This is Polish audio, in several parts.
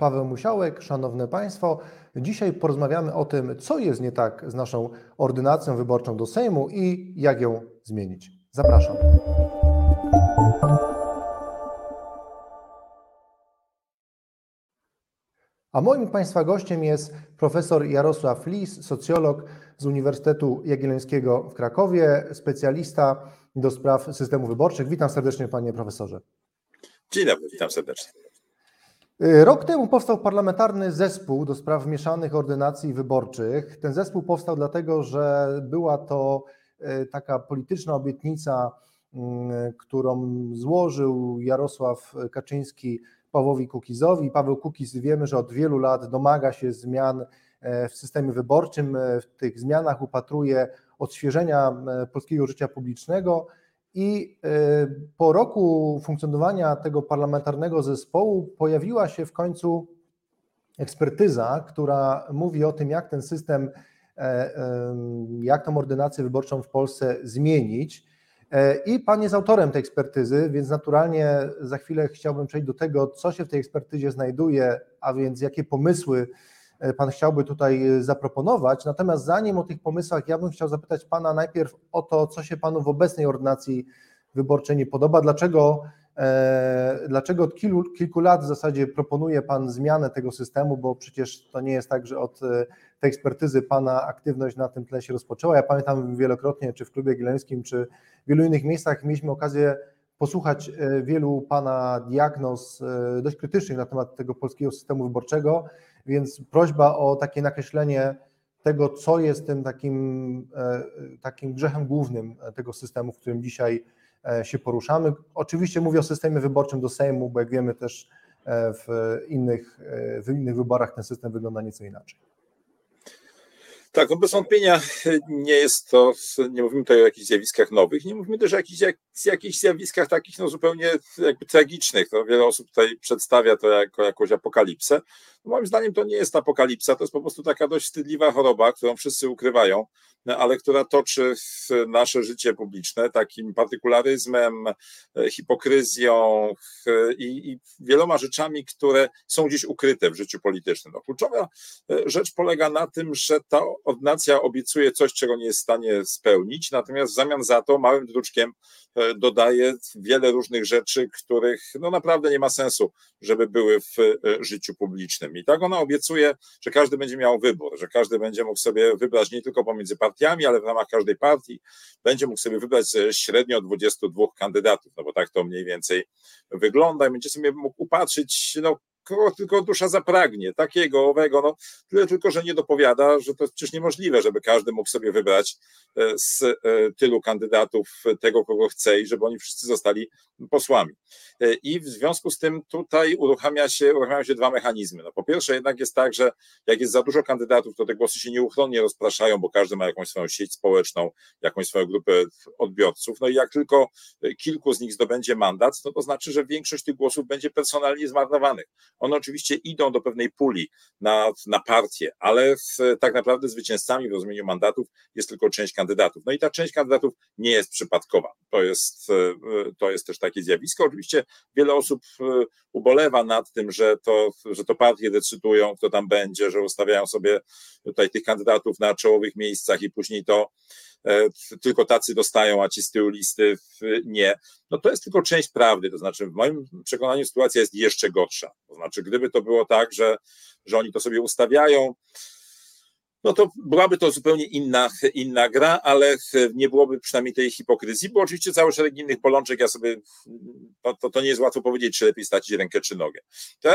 Paweł Musiałek, Szanowne Państwo. Dzisiaj porozmawiamy o tym, co jest nie tak z naszą ordynacją wyborczą do Sejmu i jak ją zmienić. Zapraszam. A moim Państwa gościem jest profesor Jarosław Lis, socjolog z Uniwersytetu Jagiellońskiego w Krakowie, specjalista do spraw systemów wyborczych. Witam serdecznie, panie profesorze. Dzień dobry, witam serdecznie. Rok temu powstał parlamentarny zespół do spraw mieszanych ordynacji wyborczych. Ten zespół powstał dlatego, że była to e, taka polityczna obietnica, mm, którą złożył Jarosław Kaczyński Pawłowi Kukizowi. Paweł Kukiz wiemy, że od wielu lat domaga się zmian w systemie wyborczym. W tych zmianach upatruje odświeżenia polskiego życia publicznego. I y, po roku funkcjonowania tego parlamentarnego zespołu pojawiła się w końcu ekspertyza, która mówi o tym, jak ten system, e, jak tą ordynację wyborczą w Polsce zmienić. E, I pan jest autorem tej ekspertyzy, więc naturalnie za chwilę chciałbym przejść do tego, co się w tej ekspertyzie znajduje, a więc jakie pomysły E, pan chciałby tutaj e, zaproponować. Natomiast zanim o tych pomysłach, ja bym chciał zapytać Pana najpierw o to, co się Panu w obecnej ordynacji wyborczej nie podoba, dlaczego, e, dlaczego od kilku, kilku lat w zasadzie proponuje Pan zmianę tego systemu, bo przecież to nie jest tak, że od tej ekspertyzy Pana aktywność na tym tle się rozpoczęła. Ja pamiętam wielokrotnie, czy w Klubie Gieleńskim, czy w wielu innych miejscach mieliśmy okazję posłuchać wielu Pana diagnoz dość krytycznych na temat tego polskiego systemu wyborczego więc prośba o takie nakreślenie tego, co jest tym takim, e, takim grzechem głównym tego systemu, w którym dzisiaj e, się poruszamy. Oczywiście mówię o systemie wyborczym do Sejmu, bo jak wiemy też e, w innych, w innych wyborach ten system wygląda nieco inaczej. Tak, no bez wątpienia nie jest to, nie mówimy tutaj o jakichś zjawiskach nowych, nie mówimy też o jakichś, jak, jakichś zjawiskach takich no zupełnie jakby tragicznych. No, wiele osób tutaj przedstawia to jako jakąś apokalipsę. No, moim zdaniem to nie jest apokalipsa, to jest po prostu taka dość wstydliwa choroba, którą wszyscy ukrywają, no, ale która toczy nasze życie publiczne takim partykularyzmem, e, hipokryzją i, i wieloma rzeczami, które są gdzieś ukryte w życiu politycznym. No, kluczowa e, rzecz polega na tym, że ta ordynacja obiecuje coś, czego nie jest w stanie spełnić, natomiast w zamian za to małym druczkiem e, dodaje wiele różnych rzeczy, których no naprawdę nie ma sensu, żeby były w życiu publicznym. I tak ona obiecuje, że każdy będzie miał wybór, że każdy będzie mógł sobie wybrać nie tylko pomiędzy partiami, ale w ramach każdej partii będzie mógł sobie wybrać średnio 22 kandydatów, no bo tak to mniej więcej wygląda i będzie sobie mógł upatrzyć, no kogo tylko dusza zapragnie, takiego, owego, no tyle tylko, że nie dopowiada, że to jest przecież niemożliwe, żeby każdy mógł sobie wybrać e, z e, tylu kandydatów tego, kogo chce i żeby oni wszyscy zostali posłami. E, I w związku z tym tutaj uruchamia się, uruchamiają się dwa mechanizmy. No, po pierwsze jednak jest tak, że jak jest za dużo kandydatów, to te głosy się nieuchronnie rozpraszają, bo każdy ma jakąś swoją sieć społeczną, jakąś swoją grupę odbiorców. No i jak tylko kilku z nich zdobędzie mandat, no to znaczy, że większość tych głosów będzie personalnie zmarnowanych. One oczywiście idą do pewnej puli na, na partię, ale w, tak naprawdę zwycięzcami w rozumieniu mandatów jest tylko część kandydatów. No i ta część kandydatów nie jest przypadkowa. To jest, e, to jest też takie zjawisko. Oczywiście wiele osób e, ubolewa nad tym, że to, że to partie decydują, kto tam będzie, że ustawiają sobie tutaj tych kandydatów na czołowych miejscach i później to tylko tacy dostają, a ci z tyłu listy nie. No to jest tylko część prawdy, to znaczy w moim przekonaniu sytuacja jest jeszcze gorsza. To znaczy, gdyby to było tak, że, że oni to sobie ustawiają, no to byłaby to zupełnie inna, inna gra, ale nie byłoby przynajmniej tej hipokryzji, bo oczywiście cały szereg innych bolączek, ja sobie, to, to, to nie jest łatwo powiedzieć, czy lepiej stracić rękę, czy nogę,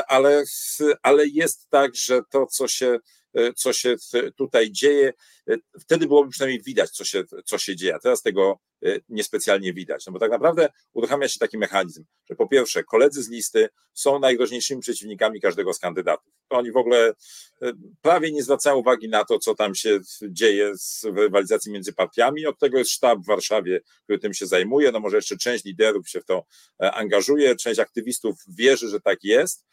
ale, ale jest tak, że to, co się E, co się tutaj dzieje. E, wtedy byłoby przynajmniej widać, co się, co się dzieje. A teraz tego e, niespecjalnie widać. No bo tak naprawdę uruchamia się taki mechanizm, że po pierwsze, koledzy z listy są najgroźniejszymi przeciwnikami każdego z kandydatów. Oni w ogóle prawie nie zwracają uwagi na to, co tam się dzieje w rywalizacji między partiami. Od tego jest sztab w Warszawie, który tym się zajmuje. No może jeszcze część liderów się w to angażuje, część aktywistów wierzy, że tak jest,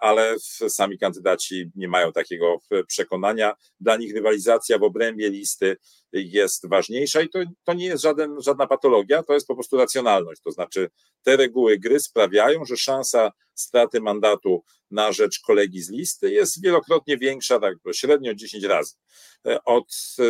ale sami kandydaci nie mają takiego przekonania. Dla nich rywalizacja w obrębie listy jest ważniejsza i to, to nie jest żaden, żadna patologia, to jest po prostu racjonalność. To znaczy, te reguły gry sprawiają, że szansa straty mandatu na rzecz kolegi z listy jest wielokrotnie większa, tak średnio 10 razy, e, od e,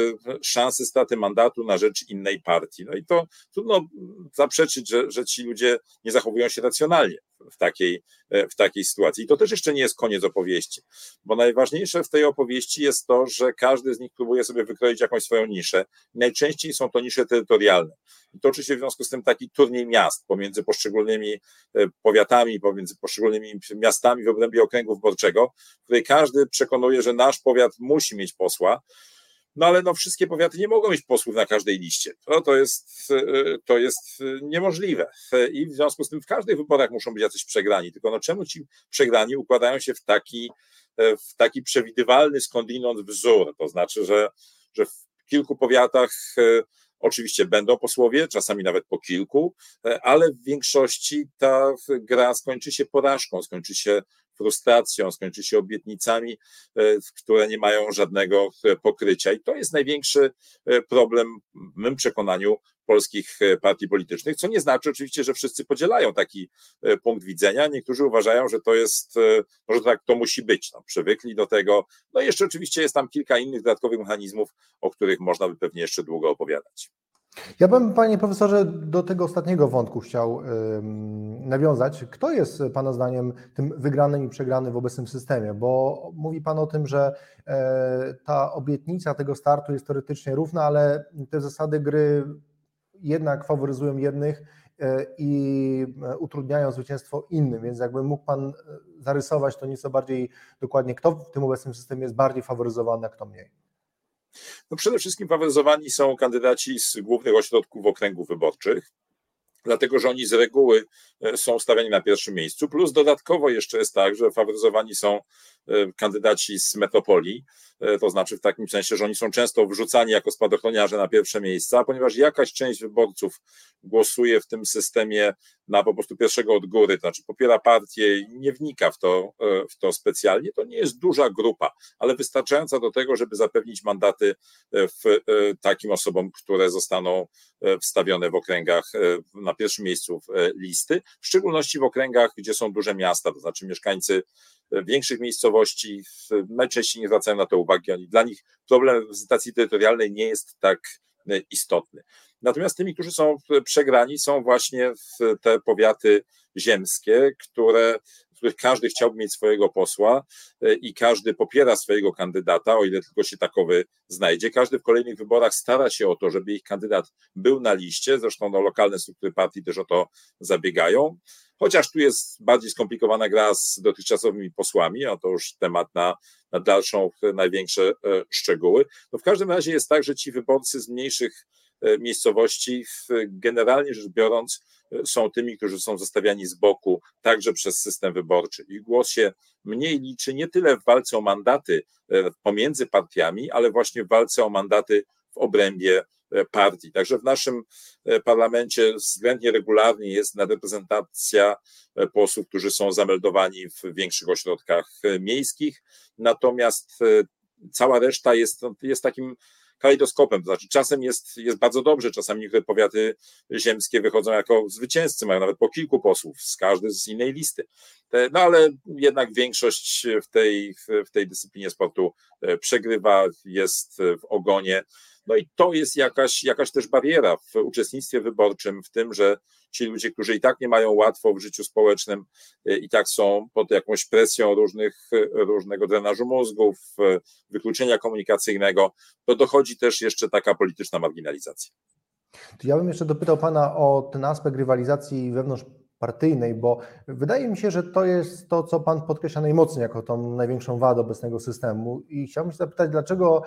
szansy straty mandatu na rzecz innej partii. No i to trudno zaprzeczyć, że, że ci ludzie nie zachowują się racjonalnie w takiej, e, w takiej sytuacji. I to też jeszcze nie jest koniec opowieści, bo najważniejsze w tej opowieści jest to, że każdy z nich próbuje sobie wykroić jakąś swoją niszę. Najczęściej są to nisze terytorialne. I toczy się w związku z tym taki turniej miast pomiędzy poszczególnymi powiatami, pomiędzy poszczególnymi miastami w obrębie okręgu wyborczego, w której każdy przekonuje, że nasz powiat musi mieć posła, no ale no, wszystkie powiaty nie mogą mieć posłów na każdej liście. To, to, jest, e, to jest niemożliwe. I w związku z tym w każdych wyborach muszą być jacyś przegrani. Tylko no, czemu ci przegrani układają się w taki, e, w taki przewidywalny skądinąd wzór? To znaczy, że, że w kilku powiatach Oczywiście będą posłowie, czasami nawet po kilku, e, ale w większości ta gra skończy się porażką, skończy się frustracją, skończy się obietnicami, e, które nie mają żadnego e, pokrycia. I to jest największy problem, w mym przekonaniu, polskich partii politycznych, co nie znaczy oczywiście, że wszyscy podzielają taki punkt widzenia. Niektórzy uważają, że to jest, może tak to musi być, no, przywykli do tego. No i jeszcze oczywiście jest tam kilka innych dodatkowych mechanizmów, o których można by pewnie jeszcze długo opowiadać. Ja bym, panie profesorze, do tego ostatniego wątku chciał nawiązać. Kto jest pana zdaniem tym wygranym i przegranym w obecnym systemie? Bo mówi pan o tym, że e, ta obietnica tego startu jest teoretycznie równa, ale te zasady gry jednak faworyzują jednych e, i e, utrudniają zwycięstwo innym, więc jakby mógł Pan zarysować to nieco bardziej dokładnie, kto w tym obecnym systemie jest bardziej faworyzowany, a kto mniej. No przede wszystkim faworyzowani są kandydaci z głównych ośrodków okręgów wyborczych, dlatego że oni z reguły e, są stawiani na pierwszym miejscu. Plus dodatkowo jeszcze jest tak, że faworyzowani są e, kandydaci z metropolii, e, to znaczy w takim sensie, że oni są często wrzucani jako spadochroniarze na pierwsze miejsca, ponieważ jakaś część wyborców głosuje w tym systemie na po prostu pierwszego od góry, to znaczy popiera partię i nie wnika w to, w to specjalnie, to nie jest duża grupa, ale wystarczająca do tego, żeby zapewnić mandaty w takim osobom, które zostaną wstawione w okręgach na pierwszym miejscu listy w szczególności w okręgach, gdzie są duże miasta, to znaczy mieszkańcy e, większych miejscowości najczęściej nie zwracają na to uwagi. Dla nich problem wizytacji terytorialnej nie jest tak e, istotny. Natomiast tymi, którzy są przegrani, są właśnie te powiaty ziemskie, które w których każdy chciałby mieć swojego posła e, i każdy popiera swojego kandydata, o ile tylko się takowy znajdzie. Każdy w kolejnych wyborach stara się o to, żeby ich kandydat był na liście, zresztą no, lokalne struktury partii też o to zabiegają. Chociaż tu jest bardziej skomplikowana gra z dotychczasowymi posłami, a to już temat na, na dalszą, największe e, szczegóły. No w każdym razie jest tak, że ci wyborcy z mniejszych E, miejscowości, generalnie rzecz biorąc, e, są tymi, którzy są zostawiani z boku, także przez system wyborczy. Ich głos się mniej liczy nie tyle w walce o mandaty e, pomiędzy partiami, ale właśnie w walce o mandaty w obrębie partii. Także w naszym parlamencie względnie regularnie jest nadreprezentacja posłów, którzy są zameldowani w większych ośrodkach miejskich, natomiast cała reszta jest, jest takim kalejdoskopem, to znaczy czasem jest, jest bardzo dobrze, czasami niektóre powiaty ziemskie wychodzą jako zwycięzcy, mają nawet po kilku posłów z każdej z innej listy. No ale jednak większość w tej, w tej dyscyplinie sportu e, przegrywa, jest w ogonie. No i to jest jakaś, jakaś też bariera w uczestnictwie wyborczym, w tym, że ci ludzie, którzy i tak nie mają łatwo w życiu społecznym, e, i tak są pod jakąś presją różnych, różnego drenażu mózgów, e, wykluczenia komunikacyjnego, to dochodzi też jeszcze taka polityczna marginalizacja. Ja bym jeszcze dopytał Pana o ten aspekt rywalizacji wewnątrz partyjnej, bo wydaje mi się, że to jest to, co Pan podkreśla najmocniej jako tą największą wadę obecnego systemu i chciałbym się zapytać, dlaczego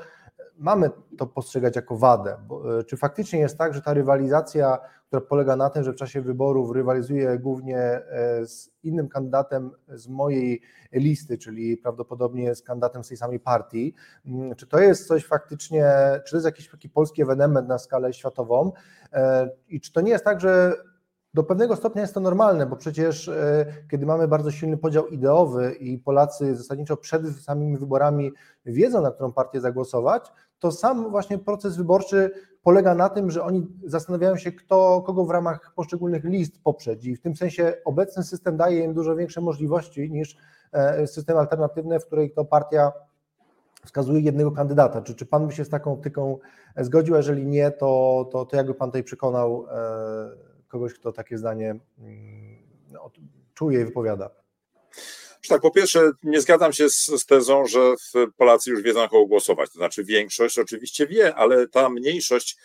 mamy to postrzegać jako wadę. Bo, e, czy faktycznie jest tak, że ta rywalizacja, która polega na tym, że w czasie wyborów rywalizuje głównie e, z innym kandydatem z mojej listy, czyli prawdopodobnie z kandydatem z tej samej partii, mm, czy to jest coś faktycznie, czy to jest jakiś taki polski ewenement na skalę światową e, i czy to nie jest tak, że do pewnego stopnia jest to normalne, bo przecież e, kiedy mamy bardzo silny podział ideowy i Polacy zasadniczo przed samymi wyborami wiedzą, na którą partię zagłosować, to sam właśnie proces wyborczy polega na tym, że oni zastanawiają się, kto, kogo w ramach poszczególnych list poprzeć i w tym sensie obecny system daje im dużo większe możliwości niż e, system alternatywny, w której to partia wskazuje jednego kandydata. Czy, czy pan by się z taką optyką zgodził? Jeżeli nie, to, to, to jakby pan tutaj przekonał e, kogoś, kto takie zdanie mm, no, czuje i wypowiada? Tak, po pierwsze, nie zgadzam się z, z, tezą, że Polacy już wiedzą, kogo głosować. To znaczy, większość oczywiście wie, ale ta mniejszość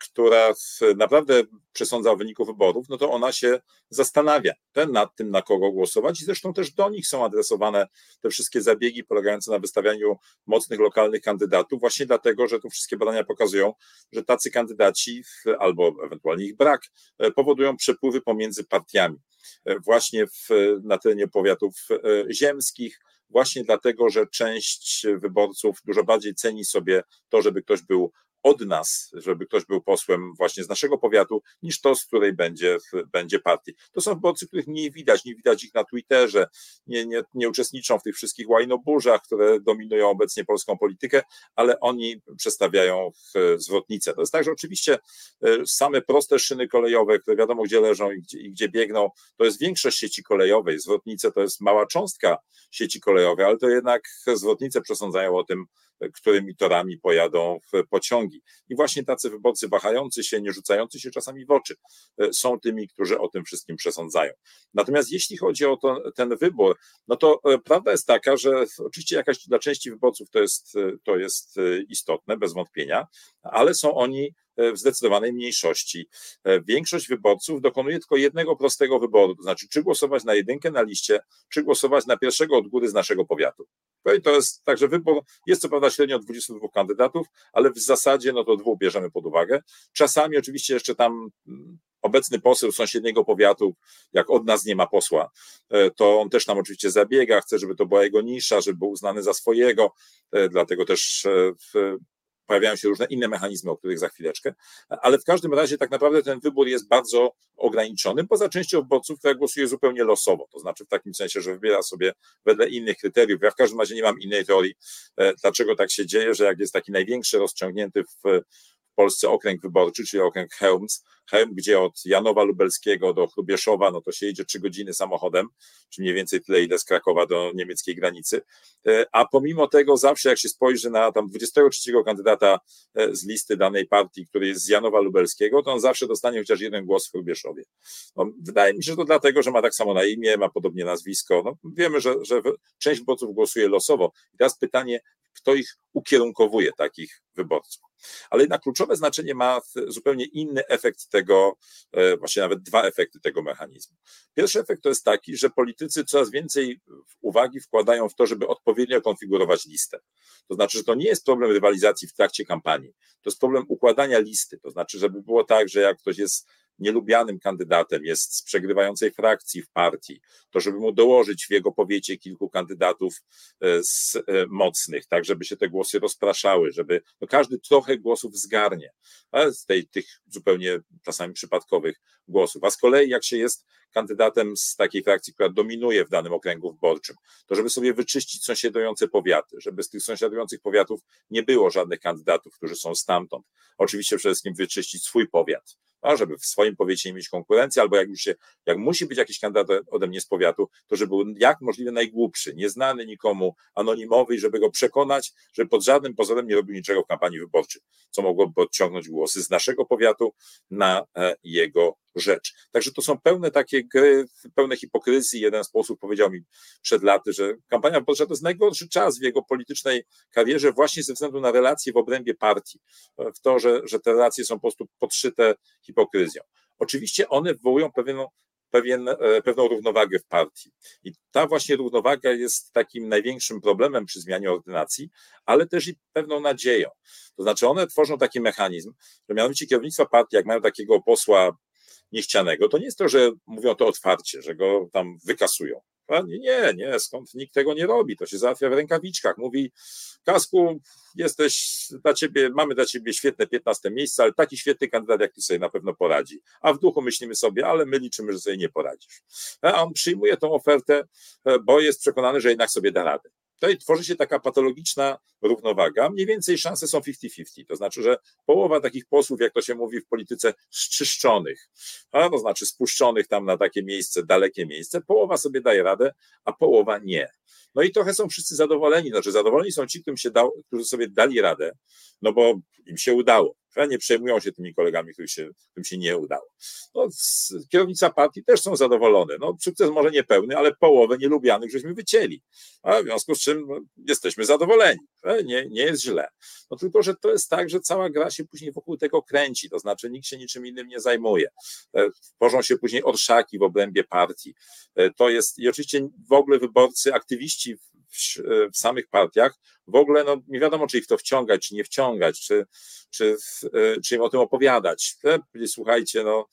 która naprawdę przesądza o wyniku wyborów, no to ona się zastanawia ten nad tym, na kogo głosować i zresztą też do nich są adresowane te wszystkie zabiegi polegające na wystawianiu mocnych lokalnych kandydatów, właśnie dlatego, że tu wszystkie badania pokazują, że tacy kandydaci albo ewentualnie ich brak e, powodują przepływy pomiędzy partiami. E, właśnie w, na terenie powiatów ziemskich, właśnie dlatego, że część wyborców dużo bardziej ceni sobie to, żeby ktoś był od nas, żeby ktoś był posłem właśnie z naszego powiatu, niż to, z której będzie, będzie partii. To są wyborcy, których nie widać, nie widać ich na Twitterze, nie, nie, nie uczestniczą w tych wszystkich łajnoburzach, które dominują obecnie polską politykę, ale oni przestawiają zwrotnicę. To jest tak, że oczywiście e, same proste szyny kolejowe, które wiadomo gdzie leżą i gdzie, i gdzie biegną, to jest większość sieci kolejowej, zwrotnice to jest mała cząstka sieci kolejowej, ale to jednak zwrotnice przesądzają o tym, którymi torami pojadą pociągi. I właśnie tacy wyborcy wahający się, nie rzucający się czasami w oczy, e, są tymi, którzy o tym wszystkim przesądzają. Natomiast jeśli chodzi o to, ten wybór, no to e, prawda jest taka, że oczywiście jakaś dla części wyborców to jest, e, to jest istotne, bez wątpienia, ale są oni w zdecydowanej mniejszości. Większość wyborców dokonuje tylko jednego prostego wyboru, to znaczy czy głosować na jedynkę na liście, czy głosować na pierwszego od góry z naszego powiatu. No i to jest także wybór, jest co prawda średnio 22 kandydatów, ale w zasadzie no to dwóch bierzemy pod uwagę. Czasami oczywiście jeszcze tam mm, obecny poseł sąsiedniego powiatu, jak od nas nie ma posła, e, to on też tam oczywiście zabiega, chce, żeby to była jego nisza, żeby był uznany za swojego, e, dlatego też e, pojawiają się różne inne mechanizmy, o których za chwileczkę, ale w każdym razie tak naprawdę ten wybór jest bardzo ograniczony, poza częścią wyborców, która głosuje zupełnie losowo, to znaczy w takim sensie, że wybiera sobie wedle innych kryteriów. Ja w każdym razie nie mam innej teorii, e, dlaczego tak się dzieje, że jak jest taki największy rozciągnięty w Polsce okręg wyborczy, czyli okręg Helms, Helm, gdzie od Janowa Lubelskiego do Chrubieszowa, no to się jedzie trzy godziny samochodem, czy mniej więcej tyle, ile z Krakowa do niemieckiej granicy. E, a pomimo tego zawsze jak się spojrzy na tam 23 kandydata e, z listy danej partii, który jest z Janowa Lubelskiego, to on zawsze dostanie chociaż jeden głos w Chrubieszowie. No, wydaje mi się, że to dlatego, że ma tak samo na imię, ma podobnie nazwisko. No, wiemy, że, że część wyborców głosuje losowo. I teraz pytanie, kto ich ukierunkowuje, takich wyborców. Ale jednak kluczowe znaczenie ma zupełnie inny efekt tego, e, właśnie nawet dwa efekty tego mechanizmu. Pierwszy efekt to jest taki, że politycy coraz więcej uwagi wkładają w to, żeby odpowiednio konfigurować listę. To znaczy, że to nie jest problem rywalizacji w trakcie kampanii, to jest problem układania listy. To znaczy, żeby było tak, że jak ktoś jest nielubianym kandydatem jest z przegrywającej frakcji w partii, to żeby mu dołożyć w jego powiecie kilku kandydatów e, z e, mocnych, tak żeby się te głosy rozpraszały, żeby no każdy trochę głosów zgarnie, z tej, tych zupełnie czasami przypadkowych głosów. A z kolei jak się jest kandydatem z takiej frakcji, która dominuje w danym okręgu wyborczym, to żeby sobie wyczyścić sąsiadujące powiaty, żeby z tych sąsiadujących powiatów nie było żadnych kandydatów, którzy są stamtąd. Oczywiście przede wszystkim wyczyścić swój powiat, a żeby w swoim powiecie nie mieć konkurencji, albo jak już się, jak musi być jakiś kandydat ode mnie z powiatu, to żeby był jak możliwie najgłupszy, nieznany nikomu, anonimowy i żeby go przekonać, że pod żadnym pozorem nie robił niczego w kampanii wyborczej, co mogłoby odciągnąć głosy z naszego powiatu na e, jego rzecz. Także to są pełne takie gry, pełne hipokryzji. Jeden sposób powiedział mi przed laty, że kampania wyborcza to jest najgorszy czas w jego politycznej karierze właśnie ze względu na relacje w obrębie partii, w to, że, że te relacje są po prostu podszyte hipokryzją. Oczywiście one wywołują pewną pewien, e, pewną równowagę w partii. I ta właśnie równowaga jest takim największym problemem przy zmianie ordynacji, ale też i pewną nadzieją. To znaczy one tworzą taki mechanizm, że mianowicie kierownictwa partii, jak mają takiego posła niechcianego, to nie jest to, że mówią to otwarcie, że go tam wykasują. Nie, nie, skąd nikt tego nie robi, to się załatwia w rękawiczkach. Mówi, Kasku, jesteś dla ciebie, mamy dla ciebie świetne 15 miejsce, ale taki świetny kandydat jak ty sobie na pewno poradzi. A w duchu myślimy sobie, ale my liczymy, że sobie nie poradzisz. A on przyjmuje tą ofertę, e, bo jest przekonany, że jednak sobie da radę. Tutaj tworzy się taka patologiczna równowaga. Mniej więcej szanse są 50-50. To znaczy, że połowa takich posłów, jak to się mówi w polityce, zczyszczonych, a to znaczy spuszczonych tam na takie miejsce, dalekie miejsce, połowa sobie daje radę, a połowa nie. No i trochę są wszyscy zadowoleni. Znaczy, zadowoleni są ci, którym się dał, którzy sobie dali radę, no bo im się udało nie przejmują się tymi kolegami, którym się, którym się nie udało. No, kierownica partii też są zadowolone. No, sukces może niepełny, ale połowę nielubianych żeśmy wycięli. A w związku z czym no, jesteśmy zadowoleni. Nie, nie jest źle. No tylko, że to jest tak, że cała gra się później wokół tego kręci, to znaczy nikt się niczym innym nie zajmuje. E, tworzą się później orszaki w obrębie partii. E, to jest, i oczywiście w ogóle wyborcy, aktywiści w, w, samych partiach, w ogóle no, nie wiadomo, czy ich to wciągać, czy nie wciągać, czy, czy, e, czy im o tym opowiadać. Słuchajcie, no,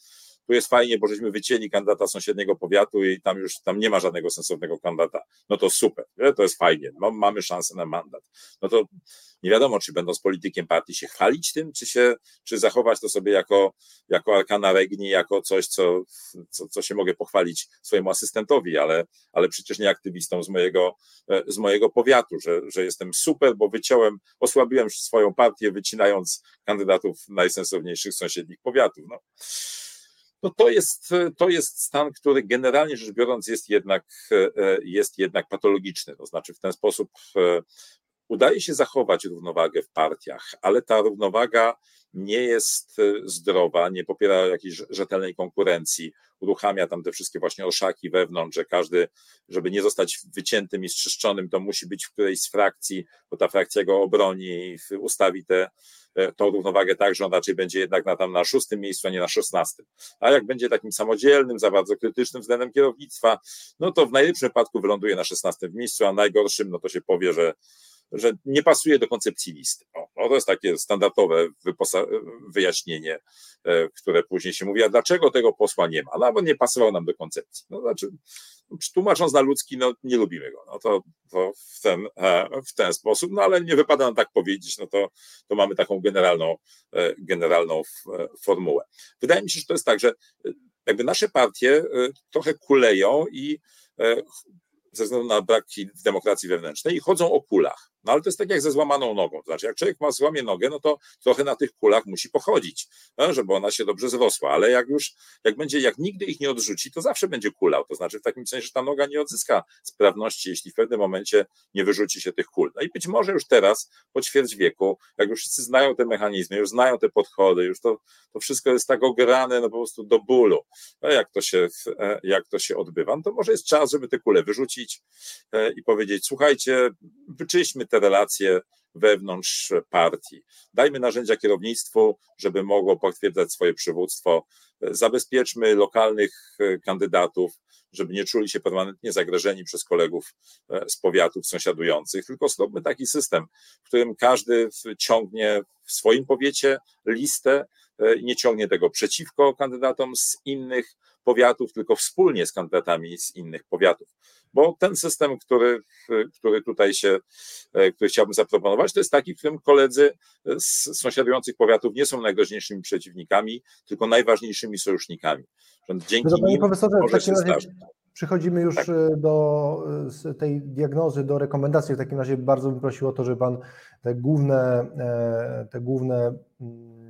tu jest fajnie, bo żeśmy wycięli kandydata sąsiedniego powiatu i tam już tam nie ma żadnego sensownego kandydata. No to super, to jest fajnie, no, mamy szansę na mandat. No to nie wiadomo, czy będą z politykiem partii się chwalić tym, czy się, czy zachować to sobie jako, jako arkana regni, jako coś, co, co, co się mogę pochwalić swojemu asystentowi, ale, ale przecież nie aktywistom z mojego, e, z mojego powiatu, że, że jestem super, bo wyciąłem, osłabiłem swoją partię, wycinając kandydatów najsensowniejszych sąsiednich powiatów. No no to jest, to jest stan, który generalnie rzecz biorąc jest jednak, e, jest jednak patologiczny. To znaczy w ten sposób e, udaje się zachować równowagę w partiach, ale ta równowaga nie jest e, zdrowa, nie popiera jakiejś rzetelnej konkurencji, uruchamia tam te wszystkie właśnie orszaki wewnątrz, że każdy, żeby nie zostać wyciętym i strzyszczonym, to musi być w którejś z frakcji, bo ta frakcja go obroni i ustawi te E, tą równowagę tak, że on raczej będzie jednak na tam na szóstym miejscu, a nie na szesnastym. A jak będzie takim samodzielnym, za bardzo krytycznym względem kierownictwa, no to w najlepszym wypadku wyląduje na szesnastym miejscu, a najgorszym, no to się powie, że że nie pasuje do koncepcji listy. O, no to jest takie standardowe wyjaśnienie, e, które później się mówi, a dlaczego tego posła nie ma? No bo nie pasował nam do koncepcji. No znaczy, tłumacząc na ludzki, no nie lubimy go. No to, to w, ten, e, w ten sposób, no ale nie wypada nam tak powiedzieć, no to, to mamy taką generalną, e, generalną formułę. Wydaje mi się, że to jest tak, że jakby nasze partie trochę kuleją i ze względu na brak demokracji wewnętrznej i chodzą o kulach. No ale to jest tak jak ze złamaną nogą. Znaczy, jak człowiek ma złamie nogę, no to trochę na tych kulach musi pochodzić, no, żeby ona się dobrze zrosła. Ale jak już, jak będzie, jak nigdy ich nie odrzuci, to zawsze będzie kulał. To znaczy, w takim sensie, że ta noga nie odzyska sprawności, jeśli w pewnym momencie nie wyrzuci się tych kul. No i być może już teraz, po ćwierć wieku, jak już wszyscy znają te mechanizmy, już znają te podchody, już to, to wszystko jest tak ograne, no po prostu do bólu, no, jak to się, e, jak to się odbywa, no to może jest czas, żeby te kule wyrzucić e, i powiedzieć, słuchajcie, wyczyśmy te relacje wewnątrz partii. Dajmy narzędzia kierownictwu, żeby mogło potwierdzać swoje przywództwo. Zabezpieczmy lokalnych e, kandydatów, żeby nie czuli się permanentnie zagrożeni przez kolegów e, z powiatów sąsiadujących, tylko zróbmy taki system, w którym każdy ciągnie w swoim powiecie listę e, i nie ciągnie tego przeciwko kandydatom z innych powiatów, tylko wspólnie z kandydatami z innych powiatów. Bo ten system, który, który tutaj się, e, który chciałbym zaproponować, to jest taki, w którym koledzy z sąsiadujących powiatów nie są najgroźniejszymi przeciwnikami, tylko najważniejszymi sojusznikami. Dzięki no nim profesorze, może się zdarzyć. Przechodzimy już tak. E, do tej diagnozy, do rekomendacji. W takim razie bardzo bym prosił o to, żeby Pan te główne, e, te główne mm,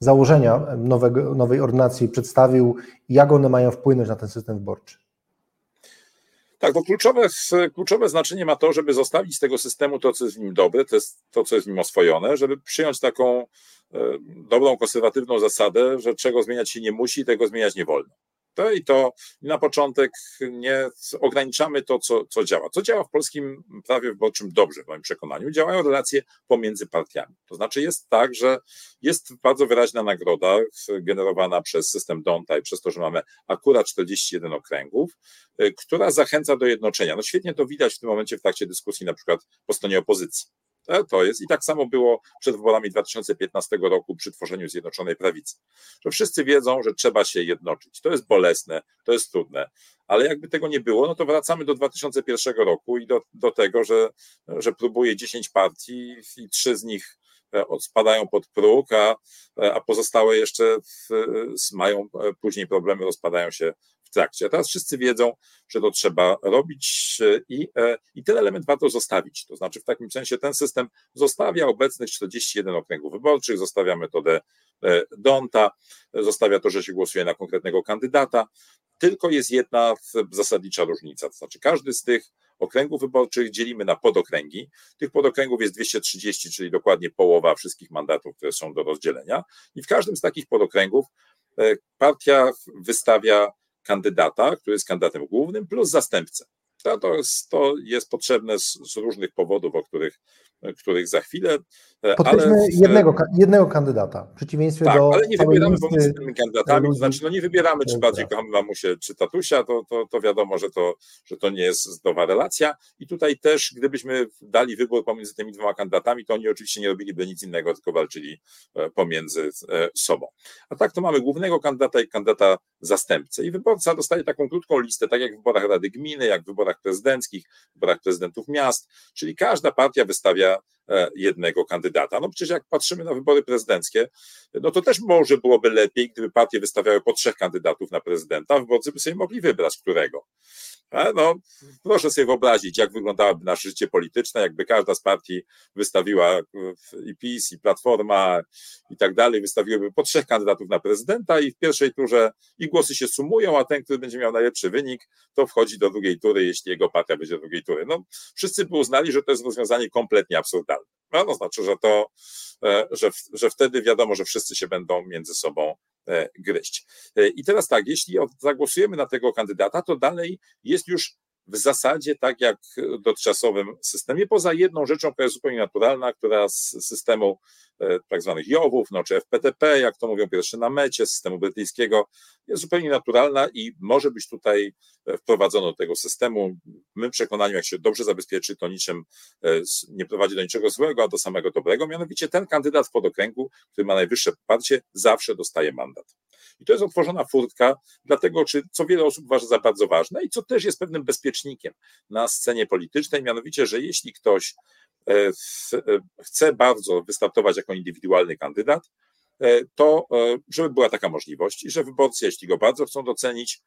założenia nowego, nowej ordynacji przedstawił jak one mają wpłynąć na ten system wyborczy. Tak, bo kluczowe, kluczowe znaczenie ma to, żeby zostawić z tego systemu to, co jest w nim dobre, to, jest to co jest w nim oswojone, żeby przyjąć taką e, dobrą, konserwatywną zasadę, że czego zmieniać się nie musi, tego zmieniać nie wolno i to na początek nie ograniczamy to, co, co działa. Co działa w polskim prawie wyborczym dobrze, w moim przekonaniu, działają relacje pomiędzy partiami. To znaczy jest tak, że jest bardzo wyraźna nagroda generowana przez system Donta i przez to, że mamy akurat 41 okręgów, y, która zachęca do jednoczenia. No świetnie to widać w tym momencie w trakcie dyskusji na przykład po stronie opozycji. E, to jest. I tak samo było przed wyborami 2015 roku przy tworzeniu Zjednoczonej Prawicy. Że wszyscy wiedzą, że trzeba się jednoczyć. To jest bolesne, to jest trudne, ale jakby tego nie było, no to wracamy do 2001 roku i do, do tego, że, że próbuje 10 partii i trzy z nich e, spadają pod próg, a, a pozostałe jeszcze w, mają później problemy, rozpadają się w trakcie. A teraz wszyscy wiedzą, że to trzeba robić i, i ten element warto zostawić. To znaczy, w takim sensie ten system zostawia obecnych 41 okręgów wyborczych, zostawia metodę Donta, zostawia to, że się głosuje na konkretnego kandydata. Tylko jest jedna zasadnicza różnica, to znaczy każdy z tych okręgów wyborczych dzielimy na podokręgi. Tych podokręgów jest 230, czyli dokładnie połowa wszystkich mandatów, które są do rozdzielenia. I w każdym z takich podokręgów e, partia wystawia kandydata, który jest kandydatem głównym, plus zastępcę. To jest, to jest potrzebne z, z różnych powodów, o których których za chwilę. E, Podkreślmy ale jednego, jednego kandydata, w przeciwieństwie tak, do. ale nie wybieramy pomiędzy tymi kandydatami, to znaczy no nie wybieramy, czy bardziej kochamy mamusię, czy tatusia, to, to, to wiadomo, że to, że to nie jest zdrowa relacja. I tutaj też, gdybyśmy dali wybór pomiędzy tymi dwoma kandydatami, to oni oczywiście nie robiliby nic innego, tylko walczyli e, pomiędzy e, sobą. A tak to mamy głównego kandydata i kandydata zastępcę. I wyborca dostaje taką krótką listę, tak jak w wyborach Rady Gminy, jak w wyborach prezydenckich, w wyborach prezydentów miast, czyli każda partia wystawia jednego kandydata. No przecież jak patrzymy na wybory prezydenckie, no to też może byłoby lepiej, gdyby partie wystawiały po trzech kandydatów na prezydenta, wyborcy by sobie mogli wybrać którego. No, proszę sobie wyobrazić, jak wyglądałoby nasze życie polityczne, jakby każda z partii wystawiła i PiS, i Platforma, i tak dalej, wystawiłyby po trzech kandydatów na prezydenta i w pierwszej turze i głosy się sumują, a ten, który będzie miał najlepszy wynik, to wchodzi do drugiej tury, jeśli jego partia będzie do drugiej tury. No, wszyscy by uznali, że to jest rozwiązanie kompletnie absurdalne. No, to znaczy, że to, e, że, że wtedy wiadomo, że wszyscy się będą między sobą E, gryźć. E, I teraz tak, jeśli zagłosujemy na tego kandydata, to dalej jest już w zasadzie tak jak w dotychczasowym systemie, poza jedną rzeczą, która jest zupełnie naturalna, która z systemu e, tak zwanych JOW-ów, no, czy FPTP, jak to mówią pierwsze na mecie, systemu brytyjskiego, jest zupełnie naturalna i może być tutaj wprowadzono do tego systemu. W mym przekonaniu, jak się dobrze zabezpieczy, to niczym nie prowadzi do niczego złego, a do samego dobrego. Mianowicie ten kandydat w podokręgu, który ma najwyższe poparcie, zawsze dostaje mandat. I to jest otworzona furtka, dlatego, czy, co wiele osób uważa za bardzo ważne i co też jest pewnym bezpiecznikiem na scenie politycznej, mianowicie, że jeśli ktoś e, e, chce bardzo wystartować jako indywidualny kandydat, e, to żeby była taka możliwość i że wyborcy, jeśli go bardzo chcą docenić,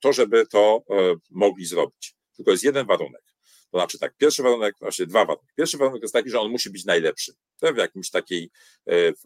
to żeby to mogli zrobić. Tylko jest jeden warunek. To znaczy tak, pierwszy warunek, właśnie dwa warunki. Pierwszy warunek jest taki, że on musi być najlepszy. To w jakimś takiej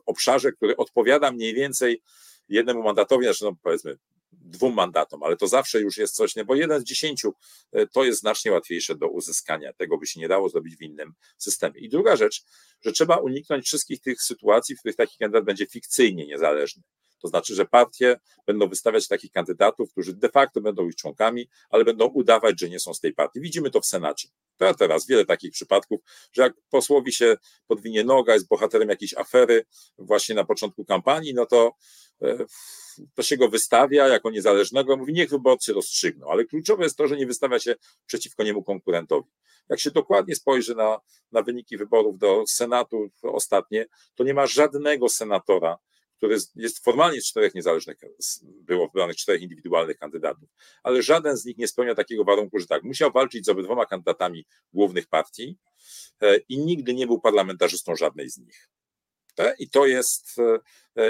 obszarze, który odpowiada mniej więcej jednemu mandatowi, znaczy no powiedzmy dwóm mandatom, ale to zawsze już jest coś, nie, bo jeden z dziesięciu e, to jest znacznie łatwiejsze do uzyskania. Tego by się nie dało zrobić w innym systemie. I druga rzecz, że trzeba uniknąć wszystkich tych sytuacji, w których taki kandydat będzie fikcyjnie niezależny. To znaczy, że partie będą wystawiać takich kandydatów, którzy de facto będą ich członkami, ale będą udawać, że nie są z tej partii. Widzimy to w Senacie. To teraz wiele takich przypadków, że jak posłowi się podwinie noga, jest bohaterem jakiejś afery właśnie na początku kampanii, no to e, to się go wystawia jako niezależnego, mówi niech wyborcy rozstrzygną, ale kluczowe jest to, że nie wystawia się przeciwko niemu konkurentowi. Jak się dokładnie spojrzy na, na wyniki wyborów do Senatu ostatnie, to nie ma żadnego senatora, który jest formalnie z czterech niezależnych, było wybranych czterech indywidualnych kandydatów, ale żaden z nich nie spełnia takiego warunku, że tak, musiał walczyć z obydwoma kandydatami głównych partii e, i nigdy nie był parlamentarzystą żadnej z nich. E, I to jest, e,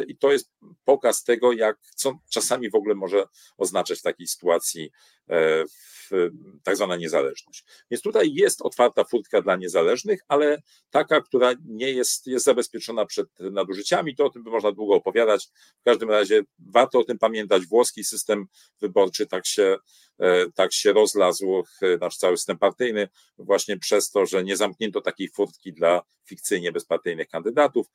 i to jest pokaz tego, jak co czasami w ogóle może oznaczać w takiej sytuacji tak zwana niezależność. Więc tutaj jest otwarta furtka dla niezależnych, ale taka, która nie jest, jest zabezpieczona przed nadużyciami, to o tym by można długo opowiadać. W każdym razie warto o tym pamiętać. Włoski system wyborczy tak się, e, tak się rozlazł, e, nasz cały system partyjny, właśnie przez to, że nie zamknięto takiej furtki dla fikcyjnie bezpartyjnych kandydatów.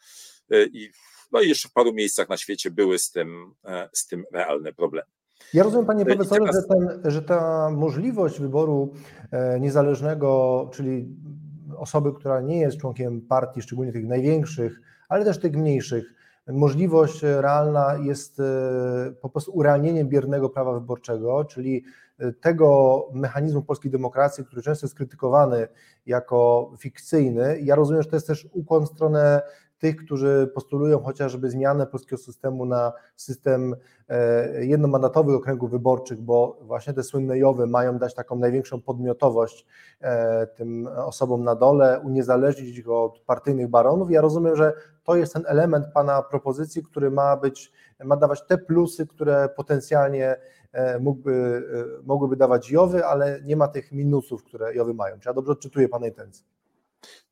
E, I no i jeszcze w paru miejscach na świecie były z tym, z tym realne problemy. Ja rozumiem, panie profesorze, że, ten, że ta możliwość wyboru e, niezależnego, czyli osoby, która nie jest członkiem partii, szczególnie tych największych, ale też tych mniejszych, możliwość realna jest e, po prostu urealnieniem biernego prawa wyborczego, czyli e, tego mechanizmu polskiej demokracji, który często jest krytykowany jako fikcyjny. Ja rozumiem, że to jest też ukłon w stronę tych, którzy postulują chociażby zmianę polskiego systemu na system e, jednomandatowych okręgów wyborczych, bo właśnie te słynne JOWy mają dać taką największą podmiotowość e, tym osobom na dole, uniezależnić ich od partyjnych baronów. Ja rozumiem, że to jest ten element Pana propozycji, który ma być, ma dawać te plusy, które potencjalnie mógłby, mogłyby dawać JOWy, ale nie ma tych minusów, które JOWy mają. Czy ja dobrze odczytuję Pana intencje?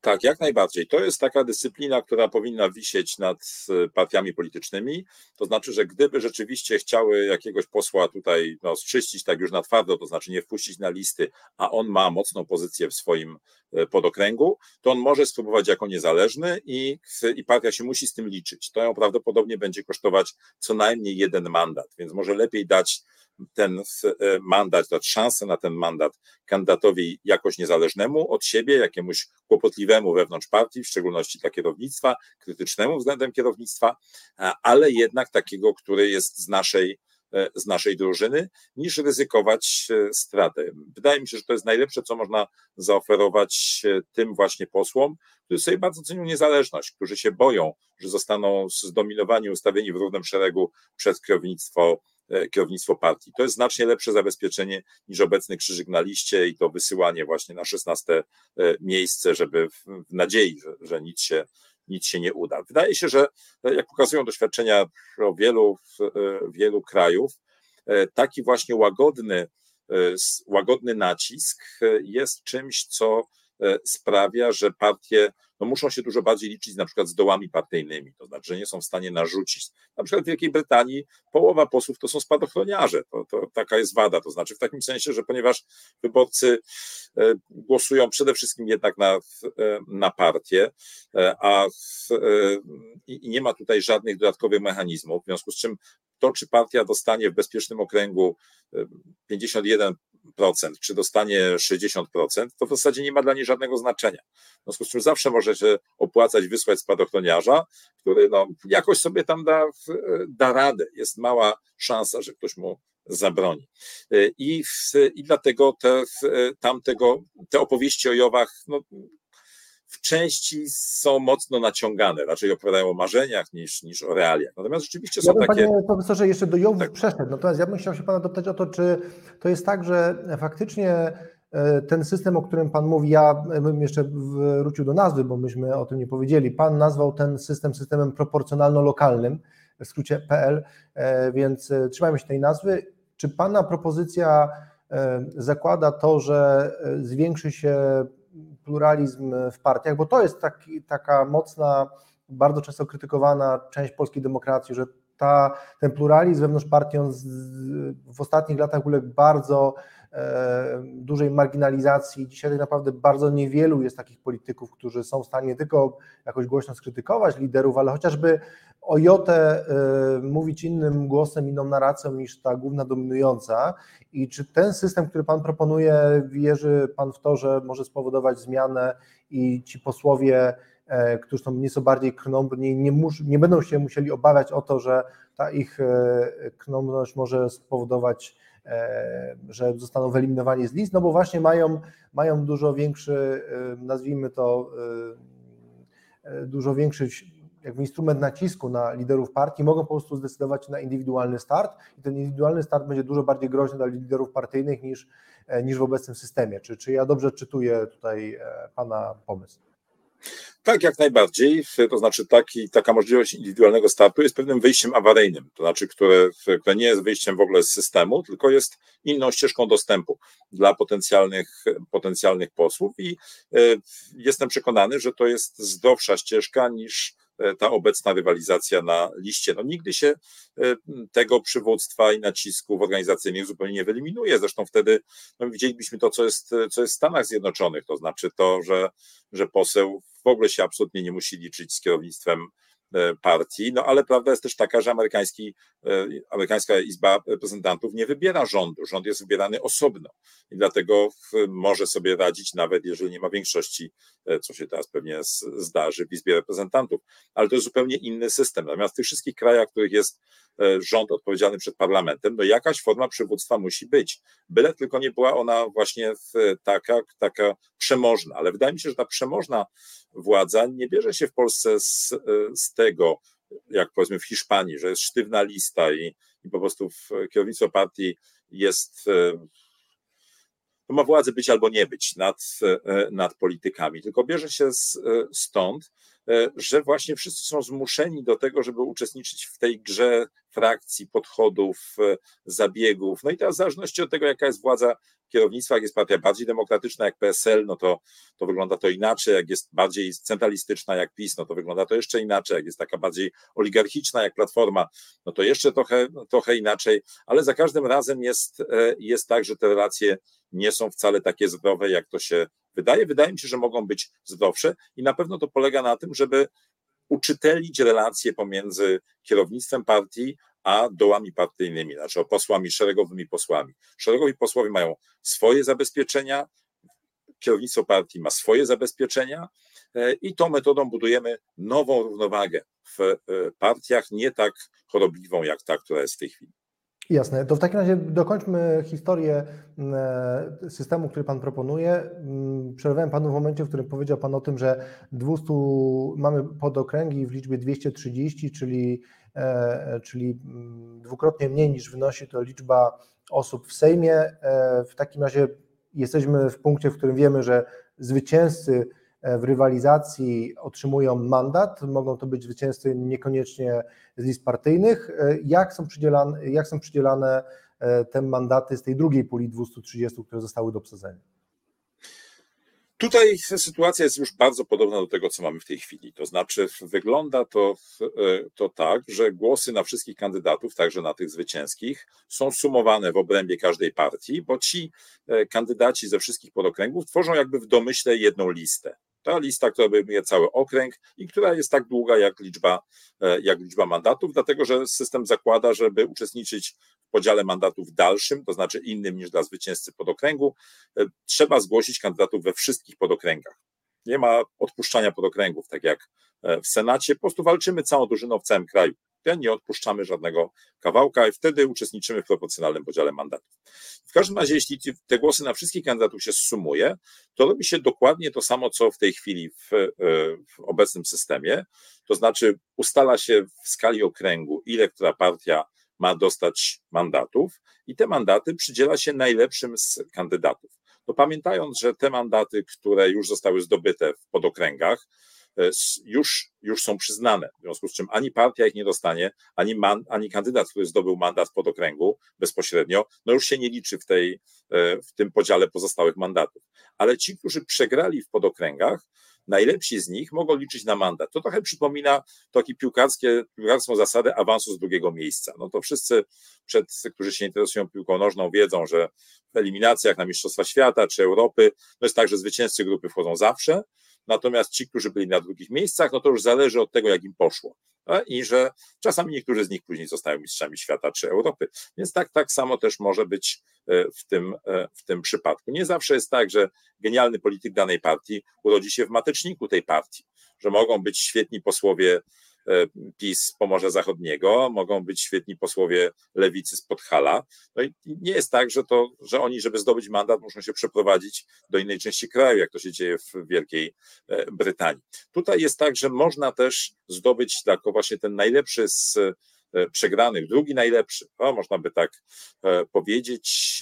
Tak, jak najbardziej. To jest taka dyscyplina, która powinna wisieć nad e, partiami politycznymi. To znaczy, że gdyby rzeczywiście chciały jakiegoś posła tutaj no, tak już na twardo, to znaczy nie wpuścić na listy, a on ma mocną pozycję w swoim e, podokręgu, to on może spróbować jako niezależny i, i partia się musi z tym liczyć. To ją prawdopodobnie będzie kosztować co najmniej jeden mandat, więc może lepiej dać ten e, mandat, dać szansę na ten mandat kandydatowi jakoś niezależnemu od siebie, jakiemuś kłopotliwemu wewnątrz partii, w szczególności dla kierownictwa, krytycznemu względem kierownictwa, ale jednak takiego, który jest z naszej e, z naszej drużyny, niż ryzykować e, stratę. Wydaje mi się, że to jest najlepsze, co można zaoferować tym właśnie posłom, którzy sobie bardzo cenią niezależność, którzy się boją, że zostaną zdominowani, ustawieni w równym szeregu przez kierownictwo E, kierownictwo partii. To jest znacznie lepsze zabezpieczenie niż obecny krzyżyk na liście i to wysyłanie właśnie na 16 e, miejsce, żeby w, w nadziei, że, że nic się nic się nie uda. Wydaje się, że e, jak pokazują doświadczenia wielu, wielu krajów, taki właśnie łagodny, łagodny nacisk jest czymś, co sprawia, że partie no muszą się dużo bardziej liczyć na przykład z dołami partyjnymi, to znaczy, że nie są w stanie narzucić. Na przykład w Wielkiej Brytanii połowa posłów to są spadochroniarze, to, to taka jest wada, to znaczy w takim sensie, że ponieważ wyborcy e, głosują przede wszystkim jednak na, e, na partię, e, a w, i nie ma tutaj żadnych dodatkowych mechanizmów, w związku z czym to, czy partia dostanie w bezpiecznym okręgu 51 czy dostanie 60%, to w zasadzie nie ma dla niej żadnego znaczenia. W związku z czym zawsze może się opłacać wysłać spadochroniarza, który no, jakoś sobie tam da, da radę. Jest mała szansa, że ktoś mu zabroni. I, i dlatego te, tamtego, te opowieści o Jowach no, w części są mocno naciągane, raczej opowiadają o marzeniach niż, niż o realiach. Natomiast rzeczywiście są ja takie... Panie profesorze, jeszcze do Jowów tak. przeszedł, natomiast ja bym chciał się Pana dopytać o to, czy to jest tak, że faktycznie e, ten system, o którym Pan mówi, ja bym jeszcze wrócił do nazwy, bo myśmy o tym nie powiedzieli. Pan nazwał ten system systemem proporcjonalno-lokalnym, w skrócie PL, e, więc e, trzymajmy się tej nazwy. Czy Pana propozycja zakłada to, że zwiększy się pluralizm w partiach, bo to jest taki, taka mocna, bardzo często krytykowana część polskiej demokracji, że ta, ten pluralizm wewnątrz partii w ostatnich latach uległ bardzo e, dużej marginalizacji. Dzisiaj tak naprawdę bardzo niewielu jest takich polityków, którzy są w stanie nie tylko jakoś głośno skrytykować liderów, ale chociażby o Jotę y, mówić innym głosem, inną narracją niż ta główna dominująca i czy ten system, który Pan proponuje, wierzy Pan w to, że może spowodować zmianę i ci posłowie, e, którzy są nieco bardziej krnąbrni, nie, mus, nie będą się musieli obawiać o to, że ta ich e, krnąbrność może spowodować, e, że zostaną wyeliminowani z list, no bo właśnie mają, mają dużo większy, nazwijmy to, dużo większy jakby instrument nacisku na liderów partii, mogą po prostu zdecydować na indywidualny start i ten indywidualny start będzie dużo bardziej groźny dla liderów partyjnych niż, e, niż w obecnym systemie. Czy, czy ja dobrze czytuję tutaj e, Pana pomysł? Tak, jak najbardziej. To znaczy, taki, taka możliwość indywidualnego startu jest pewnym wyjściem awaryjnym, to znaczy, które, które nie jest wyjściem w ogóle z systemu, tylko jest inną ścieżką dostępu dla potencjalnych, potencjalnych posłów. I y, jestem przekonany, że to jest zdrowsza ścieżka niż ta obecna rywalizacja na liście. No nigdy się e, tego przywództwa i nacisków organizacyjnych zupełnie nie wyeliminuje. Zresztą wtedy no, widzielibyśmy to, co jest, co jest w Stanach Zjednoczonych, to znaczy to, że, że poseł w ogóle się absolutnie nie musi liczyć z kierownictwem E, partii, no ale prawda jest też taka, że amerykański, e, amerykańska Izba Reprezentantów nie wybiera rządu, rząd jest wybierany osobno i dlatego może sobie radzić nawet jeżeli nie ma większości, e, co się teraz pewnie zdarzy w Izbie Reprezentantów, ale to jest zupełnie inny system. Natomiast w tych wszystkich krajach, w których jest rząd odpowiedzialny przed parlamentem, no jakaś forma przywództwa musi być. Byle tylko nie była ona właśnie taka, taka przemożna, ale wydaje mi się, że ta przemożna władza nie bierze się w Polsce z, z tego, jak powiedzmy w Hiszpanii, że jest sztywna lista i, i po prostu kierownictwo partii jest to ma władzę być albo nie być nad, nad politykami, tylko bierze się z, stąd, że właśnie wszyscy są zmuszeni do tego, żeby uczestniczyć w tej grze frakcji, podchodów, zabiegów. No i teraz w zależności od tego, jaka jest władza kierownictwa, jak jest partia bardziej demokratyczna jak PSL, no to, to wygląda to inaczej, jak jest bardziej centralistyczna jak PiS, no to wygląda to jeszcze inaczej, jak jest taka bardziej oligarchiczna jak Platforma, no to jeszcze trochę, trochę inaczej, ale za każdym razem jest, e, jest tak, że te relacje nie są wcale takie zdrowe, jak to się wydaje. Wydaje mi się, że mogą być zdrowsze i na pewno to polega na tym, żeby uczytelić relacje pomiędzy kierownictwem partii a dołami partyjnymi, znaczy posłami, szeregowymi posłami. Szeregowi posłowie mają swoje zabezpieczenia, kierownictwo partii ma swoje zabezpieczenia e, i tą metodą budujemy nową równowagę w e, partiach, nie tak chorobliwą jak ta, która jest w tej chwili. Jasne. To w takim razie dokończmy historię e, systemu, który Pan proponuje. Przerwałem Panu w momencie, w którym powiedział Pan o tym, że 200 mamy podokręgi w liczbie 230, czyli E, czyli mm, dwukrotnie mniej niż wynosi to liczba osób w Sejmie. E, w takim razie jesteśmy w punkcie, w którym wiemy, że zwycięzcy e, w rywalizacji otrzymują mandat. Mogą to być zwycięzcy niekoniecznie z list partyjnych. Jak są przydzielane, jak są przydzielane te mandaty z tej drugiej puli 230, które zostały do obsadzenia? Tutaj sytuacja jest już bardzo podobna do tego, co mamy w tej chwili. To znaczy, wygląda to, e, to tak, że głosy na wszystkich kandydatów, także na tych zwycięskich, są sumowane w obrębie każdej partii, bo ci e, kandydaci ze wszystkich podokręgów tworzą jakby w domyśle jedną listę. Ta lista, która obejmuje cały okręg i która jest tak długa jak liczba, e, jak liczba mandatów, dlatego że system zakłada, żeby uczestniczyć w podziale mandatów dalszym, to znaczy innym niż dla zwycięzcy podokręgu, e, trzeba zgłosić kandydatów we wszystkich podokręgach. Nie ma odpuszczania podokręgów, tak jak e, w Senacie. Po prostu walczymy całą drużyną w całym kraju nie odpuszczamy żadnego kawałka i wtedy uczestniczymy w proporcjonalnym podziale mandatów. W każdym razie, jeśli te głosy na wszystkich kandydatów się sumuje, to robi się dokładnie to samo, co w tej chwili w, e, w obecnym systemie, to znaczy ustala się w skali okręgu, ile która partia ma dostać mandatów i te mandaty przydziela się najlepszym z kandydatów. To pamiętając, że te mandaty, które już zostały zdobyte w podokręgach, już, już są przyznane. W związku z czym ani partia ich nie dostanie, ani, man, ani kandydat, który zdobył mandat pod okręgu bezpośrednio, no już się nie liczy w, tej, e, w tym podziale pozostałych mandatów. Ale ci, którzy przegrali w podokręgach, najlepsi z nich mogą liczyć na mandat. To trochę przypomina taki piłkarskie, piłkarską zasadę awansu z drugiego miejsca. No to wszyscy, przed, którzy się interesują piłką nożną, wiedzą, że w eliminacjach na Mistrzostwa Świata czy Europy, no jest tak, że zwycięzcy grupy wchodzą zawsze, natomiast ci, którzy byli na drugich miejscach, no to już zależy od tego, jak im poszło. I że czasami niektórzy z nich później zostają mistrzami świata czy Europy. Więc tak, tak samo też może być e, w tym, e, w tym przypadku. Nie zawsze jest tak, że genialny polityk danej partii urodzi się w mateczniku tej partii, że mogą być świetni posłowie E, PiS Pomorza Zachodniego, mogą być świetni posłowie lewicy z Podhala. No i nie jest tak, że, to, że oni, żeby zdobyć mandat, muszą się przeprowadzić do innej części kraju, jak to się dzieje w Wielkiej e, Brytanii. Tutaj jest tak, że można też zdobyć jako właśnie ten najlepszy z e, przegranych, drugi najlepszy, no, można by tak powiedzieć,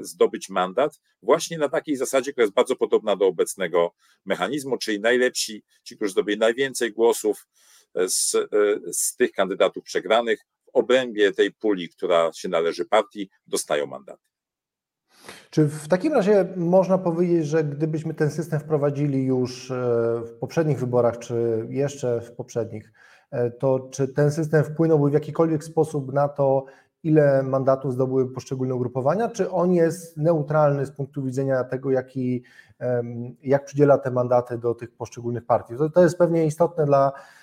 zdobyć mandat właśnie na takiej zasadzie, która jest bardzo podobna do obecnego mechanizmu, czyli najlepsi, ci, którzy zdobyli najwięcej głosów, z, z tych kandydatów przegranych w obrębie tej puli, która się należy partii, dostają mandaty. Czy w takim razie można powiedzieć, że gdybyśmy ten system wprowadzili już e, w poprzednich wyborach, czy jeszcze w poprzednich, e, to czy ten system wpłynąłby w jakikolwiek sposób na to, ile mandatów zdobyły poszczególne ugrupowania, czy on jest neutralny z punktu widzenia tego, jaki, jak przydziela te mandaty do tych poszczególnych partii? To, to jest pewnie istotne dla E,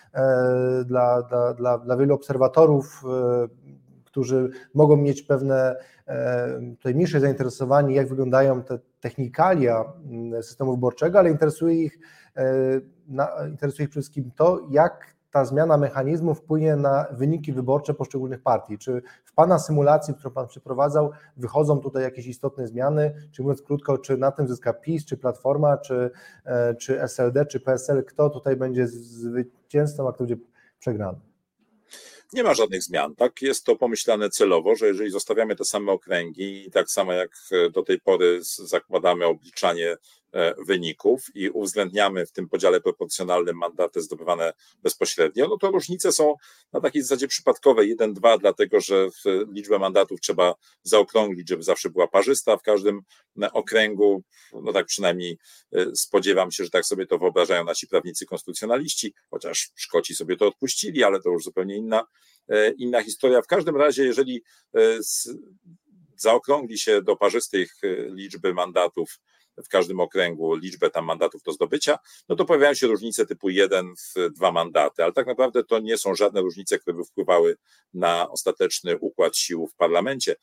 dla, dla, dla, dla wielu obserwatorów, e, którzy mogą mieć pewne e, tutaj mniejsze zainteresowanie, jak wyglądają te technikalia systemu wyborczego, ale interesuje ich, interesuje ich przede wszystkim to, jak ta zmiana mechanizmu wpłynie na wyniki wyborcze poszczególnych partii? Czy w Pana symulacji, którą Pan przeprowadzał, wychodzą tutaj jakieś istotne zmiany? Czy mówiąc krótko, czy na tym zyska PiS, czy Platforma, czy, e, czy SLD, czy PSL? Kto tutaj będzie zwycięzcą, a kto będzie przegrany? Nie ma żadnych zmian. Tak jest to pomyślane celowo, że jeżeli zostawiamy te same okręgi i tak samo jak do tej pory zakładamy obliczanie E, wyników i uwzględniamy w tym podziale proporcjonalnym mandaty zdobywane bezpośrednio, no to różnice są na takiej zasadzie przypadkowej 1-2, dlatego że liczbę mandatów trzeba zaokrąglić, żeby zawsze była parzysta w każdym e, okręgu. No tak przynajmniej e, spodziewam się, że tak sobie to wyobrażają nasi prawnicy konstytucjonaliści, chociaż Szkoci sobie to odpuścili, ale to już zupełnie inna, inna historia. W każdym razie, jeżeli zaokrągli się do parzystych liczby mandatów w każdym okręgu liczbę tam mandatów do zdobycia, no to pojawiają się różnice typu jeden w dwa mandaty, ale tak naprawdę to nie są żadne różnice, które by wpływały na ostateczny układ sił w parlamencie.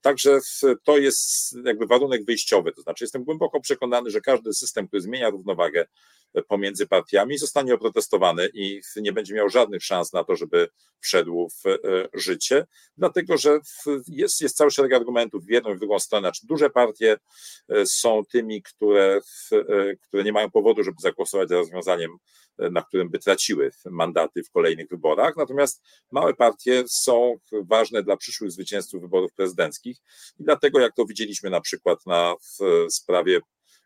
Także to jest jakby warunek wyjściowy, to znaczy jestem głęboko przekonany, że każdy system, który zmienia równowagę pomiędzy partiami zostanie oprotestowany i nie będzie miał żadnych szans na to, żeby wszedł w e, życie, dlatego że jest, jest cały szereg argumentów w jedną i w drugą stronę. Znaczy duże partie e, są tymi, które, e, które nie mają powodu, żeby zagłosować za rozwiązaniem, na którym by traciły mandaty w kolejnych wyborach, natomiast małe partie są ważne dla przyszłych zwycięzców wyborów prezydenckich. I dlatego, jak to widzieliśmy na przykład na sprawie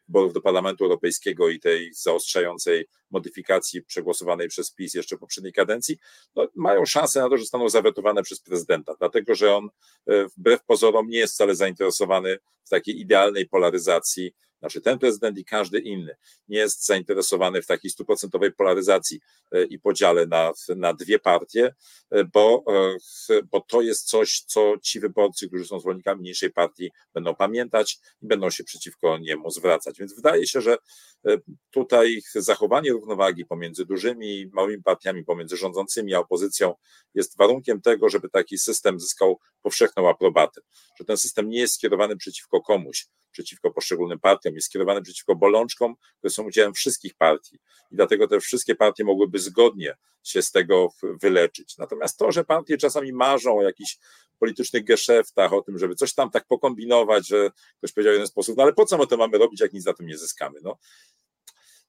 wyborów do Parlamentu Europejskiego i tej zaostrzającej modyfikacji przegłosowanej przez PiS jeszcze w poprzedniej kadencji, no, mają szansę na to, że zostaną zawetowane przez prezydenta, dlatego że on e, wbrew pozorom nie jest wcale zainteresowany w takiej idealnej polaryzacji znaczy ten prezydent i każdy inny nie jest zainteresowany w takiej stuprocentowej polaryzacji e, i podziale na, na dwie partie, e, bo, e, bo to jest coś, co ci wyborcy, którzy są zwolennikami mniejszej partii, będą pamiętać i będą się przeciwko niemu zwracać. Więc wydaje się, że tutaj zachowanie równowagi pomiędzy dużymi i małymi partiami, pomiędzy rządzącymi a opozycją jest warunkiem tego, żeby taki system zyskał powszechną aprobatę, że ten system nie jest skierowany przeciwko komuś, przeciwko poszczególnym partiom, jest skierowany przeciwko bolączkom, które są udziałem wszystkich partii. I dlatego te wszystkie partie mogłyby zgodnie się z tego wyleczyć. Natomiast to, że partie czasami marzą o jakichś politycznych geszeftach, o tym, żeby coś tam tak pokombinować, że ktoś powiedział w jeden sposób, no ale po co my to mamy robić, jak nic za tym nie zyskamy? No,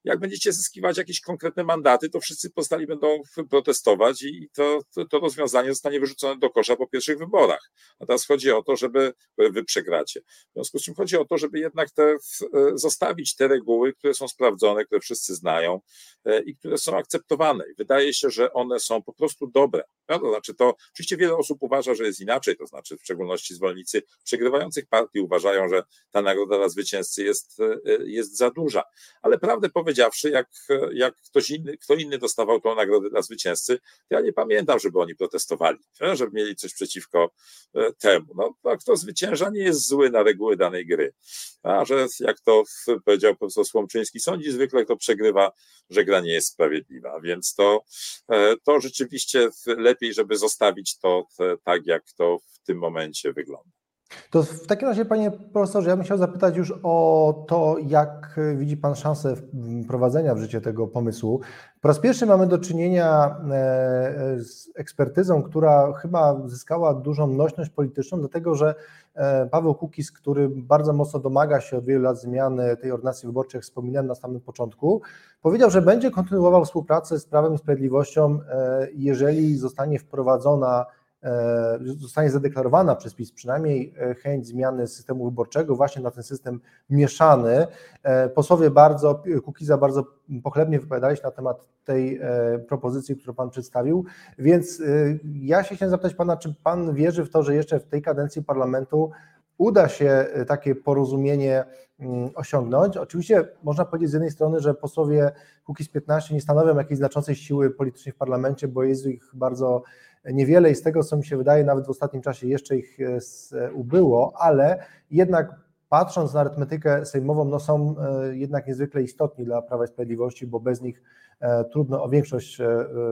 jak będziecie zyskiwać jakieś konkretne mandaty, to wszyscy pozostali będą protestować i to, to, to, rozwiązanie zostanie wyrzucone do kosza po pierwszych wyborach. A teraz chodzi o to, żeby wy przegracie. W związku z czym chodzi o to, żeby jednak te, zostawić te reguły, które są sprawdzone, które wszyscy znają e, i które są akceptowane. I wydaje się, że one są po prostu dobre. To znaczy to, oczywiście wiele osób uważa, że jest inaczej, to znaczy w szczególności zwolennicy przegrywających partii uważają, że ta nagroda dla zwycięzcy jest, e, jest za duża. Ale prawdę powiedziawszy, jak, jak ktoś inny, kto inny dostawał tą nagrodę dla zwycięzcy, to ja nie pamiętam, żeby oni protestowali, żeby mieli coś przeciwko e, temu. No, a kto zwycięża, nie jest zły na reguły danej gry. A że jak to powiedział profesor Słomczyński, sądzi zwykle, kto przegrywa, że gra nie jest sprawiedliwa. Więc to, e, to rzeczywiście lepiej, żeby zostawić to tak, jak to w tym momencie wygląda. To w takim razie, panie profesorze, ja bym chciał zapytać już o to, jak widzi pan szansę wprowadzenia w życie tego pomysłu. Po raz pierwszy mamy do czynienia e, z ekspertyzą, która chyba zyskała dużą nośność polityczną, dlatego że e, Paweł Kukis, który bardzo mocno domaga się od wielu lat zmiany tej ordynacji wyborczej, jak wspominałem na samym początku, powiedział, że będzie kontynuował współpracę z Prawem i Sprawiedliwością, e, jeżeli zostanie wprowadzona zostanie zadeklarowana przez PiS przynajmniej e, chęć zmiany systemu wyborczego właśnie na ten system mieszany. E, posłowie bardzo, Kukiza bardzo pochlebnie wypowiadali się na temat tej propozycji, którą Pan przedstawił, więc ja się chciałem zapytać Pana, czy Pan wierzy w to, że jeszcze w tej kadencji parlamentu uda się takie porozumienie mm, osiągnąć. Oczywiście można powiedzieć z jednej strony, że posłowie Kukiz 15 nie stanowią jakiejś znaczącej siły politycznej w parlamencie, bo jest ich bardzo Niewiele i z tego, co mi się wydaje, nawet w ostatnim czasie jeszcze ich e, ubyło, ale jednak patrząc na arytmetykę sejmową, no są e, jednak niezwykle istotni dla Prawa i Sprawiedliwości, bo bez nich e, trudno o większość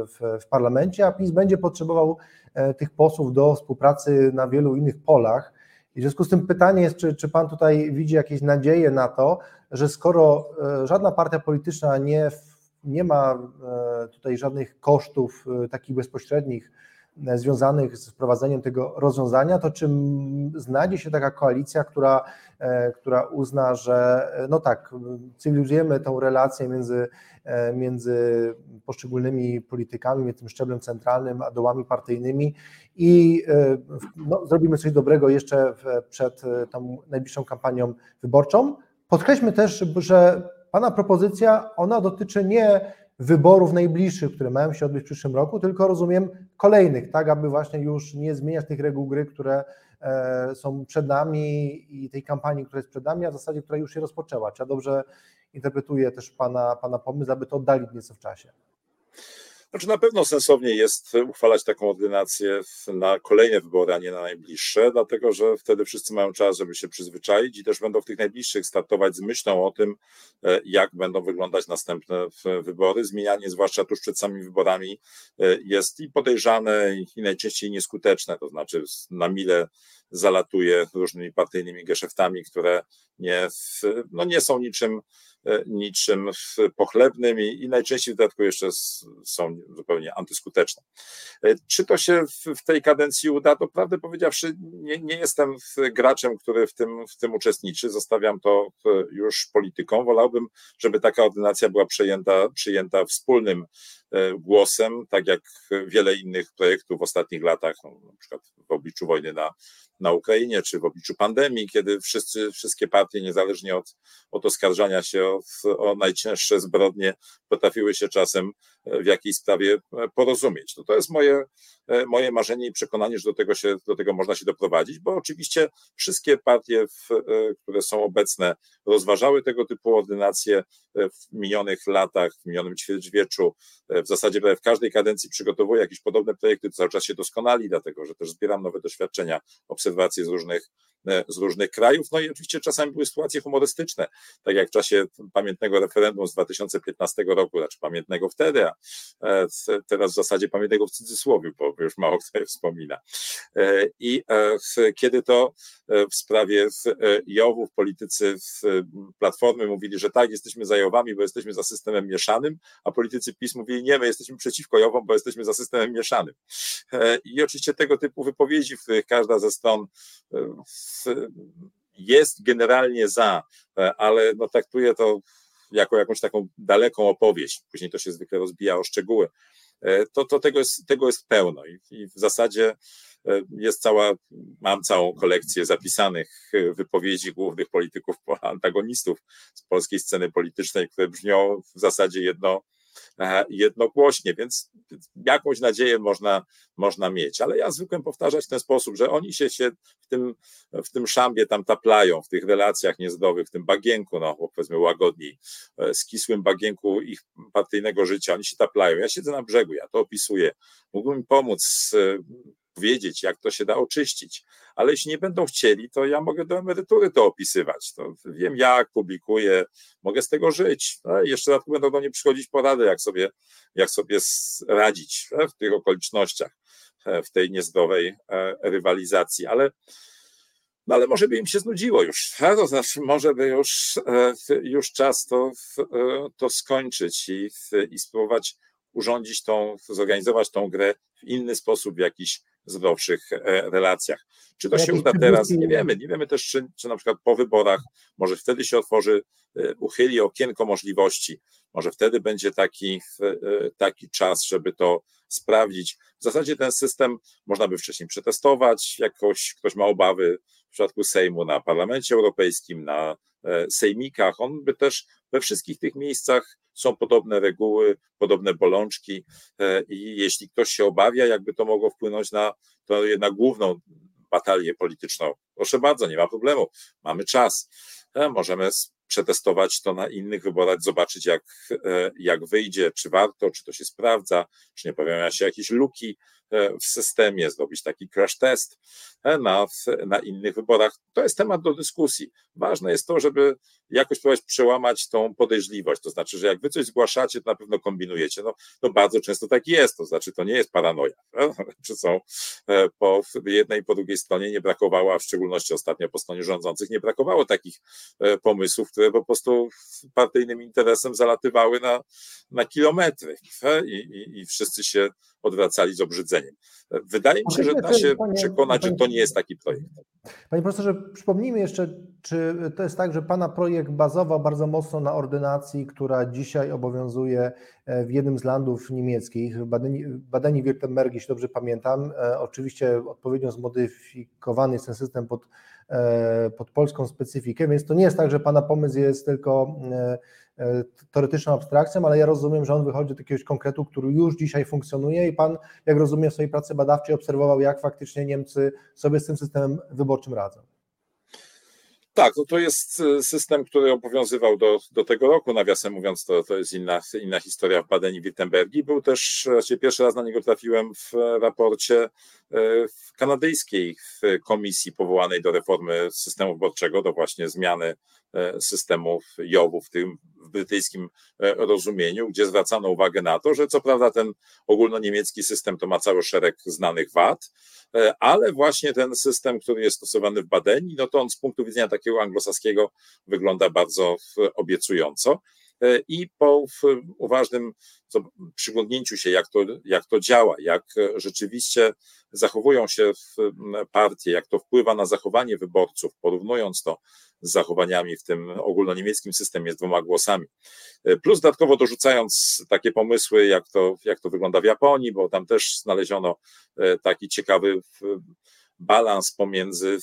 w, w parlamencie, a PiS będzie potrzebował tych posłów do współpracy na wielu innych polach. I w związku z tym pytanie jest, czy, czy Pan tutaj widzi jakieś nadzieje na to, że skoro żadna partia polityczna nie, nie ma tutaj żadnych kosztów takich bezpośrednich, E, związanych z wprowadzeniem tego rozwiązania, to czy znajdzie się taka koalicja, która, e, która uzna, że e, no tak, cywilizujemy tą relację między, między poszczególnymi politykami, między tym szczeblem centralnym a dołami partyjnymi i no, zrobimy coś dobrego jeszcze przed tą najbliższą kampanią wyborczą, podkreślmy też, że Pana propozycja, ona dotyczy nie wyborów najbliższych, które mają się odbyć w przyszłym roku, tylko rozumiem kolejnych, tak, aby właśnie już nie zmieniać tych reguł gry, które e, są przed nami i tej kampanii, która jest przed nami, a w zasadzie, która już się rozpoczęła. Czy ja dobrze interpretuję też Pana, pana pomysł, aby to oddalić nieco w czasie? Znaczy na pewno sensownie jest uchwalać taką ordynację na kolejne wybory, a nie na najbliższe, dlatego że wtedy wszyscy mają czas, żeby się przyzwyczaić i też będą w tych najbliższych startować z myślą o tym, e, jak będą wyglądać następne wybory. Zmienianie, zwłaszcza tuż przed samymi wyborami, e, jest i podejrzane, i najczęściej nieskuteczne, to znaczy na mile zalatuje różnymi partyjnymi geszeftami, które nie, no nie są niczym E, niczym pochlebnym i, i najczęściej w dodatku jeszcze są zupełnie antyskuteczne. E, czy to się w, w tej kadencji uda? To prawdę powiedziawszy, nie, nie jestem graczem, który w tym, w tym uczestniczy. Zostawiam to już polityką. Wolałbym, żeby taka ordynacja była przejęta, przyjęta wspólnym e, głosem, tak jak wiele innych projektów w ostatnich latach, no, na przykład w obliczu wojny na, na Ukrainie, czy w obliczu pandemii, kiedy wszyscy, wszystkie partie, niezależnie od, od oskarżania się o, o najcięższe zbrodnie, potrafiły się czasem w jakiejś sprawie porozumieć. No to jest moje, moje marzenie i przekonanie, że do tego, się, do tego można się doprowadzić, bo oczywiście wszystkie partie, w, które są obecne, rozważały tego typu ordynacje w minionych latach, w minionym ćwierćwieczu. W zasadzie w każdej kadencji przygotowuję jakieś podobne projekty, cały czas się doskonali, dlatego że też zbieram nowe doświadczenia, obserwacje z różnych E, z różnych krajów. No i oczywiście czasami były sytuacje humorystyczne, tak jak w czasie pamiętnego referendum z 2015 roku, znaczy pamiętnego wtedy, a e, teraz w zasadzie pamiętnego w cudzysłowie, bo już mało kto wspomina. E, I kiedy to w sprawie Jowów politycy Platformy mówili, że tak, jesteśmy za Jowami, bo jesteśmy za systemem mieszanym, a politycy PiS mówili, nie, my jesteśmy przeciwko Jowom, bo jesteśmy za systemem mieszanym. I oczywiście tego typu wypowiedzi, w których każda ze stron jest generalnie za, ale no traktuje to jako jakąś taką daleką opowieść. Później to się zwykle rozbija o szczegóły. To, to tego, jest, tego jest pełno i, i w zasadzie e, jest cała, mam całą kolekcję zapisanych wypowiedzi głównych polityków, antagonistów z polskiej sceny politycznej, które brzmią w zasadzie jedno, E, jednogłośnie, więc jakąś nadzieję można, można mieć. Ale ja zwykłem powtarzać w ten sposób, że oni się, się w, tym, w tym szambie tam taplają, w tych relacjach niezdrowych, w tym bagienku, no powiedzmy łagodniej, e, skisłym bagienku ich partyjnego życia, oni się taplają. Ja siedzę na brzegu, ja to opisuję. Mógłbym pomóc e, wiedzieć, jak to się da oczyścić. Ale jeśli nie będą chcieli, to ja mogę do emerytury to opisywać. To wiem jak, publikuję, mogę z tego żyć. No jeszcze dodatkowo będą do mnie przychodzić porady, jak sobie, jak sobie radzić w tych okolicznościach, w tej niezdrowej e, rywalizacji. Ale no ale może by im się znudziło już, to znaczy może by już, e, już czas to, e, to skończyć i, i spróbować urządzić tą, zorganizować tą grę w inny sposób, w jakiś zdrowszych e, relacjach. Czy to się uda teraz? Nie wiemy. Nie wiemy też, czy, czy na przykład po wyborach, może wtedy się otworzy, e, uchyli okienko możliwości, może wtedy będzie taki, e, taki czas, żeby to sprawdzić. W zasadzie ten system można by wcześniej przetestować, jakoś ktoś ma obawy w przypadku Sejmu na Parlamencie Europejskim, na sejmikach. On by też we wszystkich tych miejscach są podobne reguły, podobne bolączki e, i jeśli ktoś się obawia, jakby to mogło wpłynąć na, to na główną batalię polityczną, proszę bardzo, nie ma problemu, mamy czas, e, możemy przetestować to na innych wyborach, zobaczyć jak, e, jak wyjdzie, czy warto, czy to się sprawdza, czy nie pojawiają się jakieś luki w systemie, zrobić taki crash test na, na innych wyborach. To jest temat do dyskusji. Ważne jest to, żeby jakoś próbować przełamać tą podejrzliwość. To znaczy, że jak wy coś zgłaszacie, to na pewno kombinujecie. No, no bardzo często tak jest. To znaczy, to nie jest paranoja. Czy są e, po jednej i po drugiej stronie nie brakowało, a w szczególności ostatnio po stronie rządzących, nie brakowało takich e, pomysłów, które po prostu partyjnym interesem zalatywały na, na kilometry i, i, i wszyscy się odwracali z obrzydzeniem. Wydaje mi się, że da się przekonać, że to nie jest taki projekt. Panie profesorze, przypomnijmy jeszcze, czy to jest tak, że Pana projekt bazował bardzo mocno na ordynacji, która dzisiaj obowiązuje e, w jednym z landów niemieckich, w Badeni-Württemberg, jeśli dobrze pamiętam. E, oczywiście odpowiednio zmodyfikowany jest ten system pod pod polską specyfikę, więc to nie jest tak, że Pana pomysł jest tylko teoretyczną abstrakcją, ale ja rozumiem, że on wychodzi do jakiegoś konkretu, który już dzisiaj funkcjonuje i Pan, jak rozumiem, w swojej pracy badawczej obserwował, jak faktycznie Niemcy sobie z tym systemem wyborczym radzą. Tak, no to jest y, system, który obowiązywał do, do tego roku, nawiasem mówiąc, to, to jest inna, inna historia w Badeni-Wirtembergi. Był też, raczej pierwszy raz na niego trafiłem w raporcie y, w kanadyjskiej komisji powołanej do reformy systemu wyborczego, do właśnie zmiany y, systemów JOW w tym w brytyjskim rozumieniu, gdzie zwracano uwagę na to, że co prawda ten ogólnoniemiecki system to ma cały szereg znanych wad, E, ale właśnie ten system, który jest stosowany w Badeni, no to on z punktu widzenia takiego anglosaskiego wygląda bardzo obiecująco. E, I po uważnym przyglądnięciu się, jak to, jak to działa, jak rzeczywiście zachowują się partie, jak to wpływa na zachowanie wyborców, porównując to z zachowaniami w tym ogólnoniemieckim systemie z dwoma głosami. E, plus dodatkowo dorzucając takie pomysły, jak to, jak to wygląda w Japonii, bo tam też znaleziono e, taki ciekawy balans pomiędzy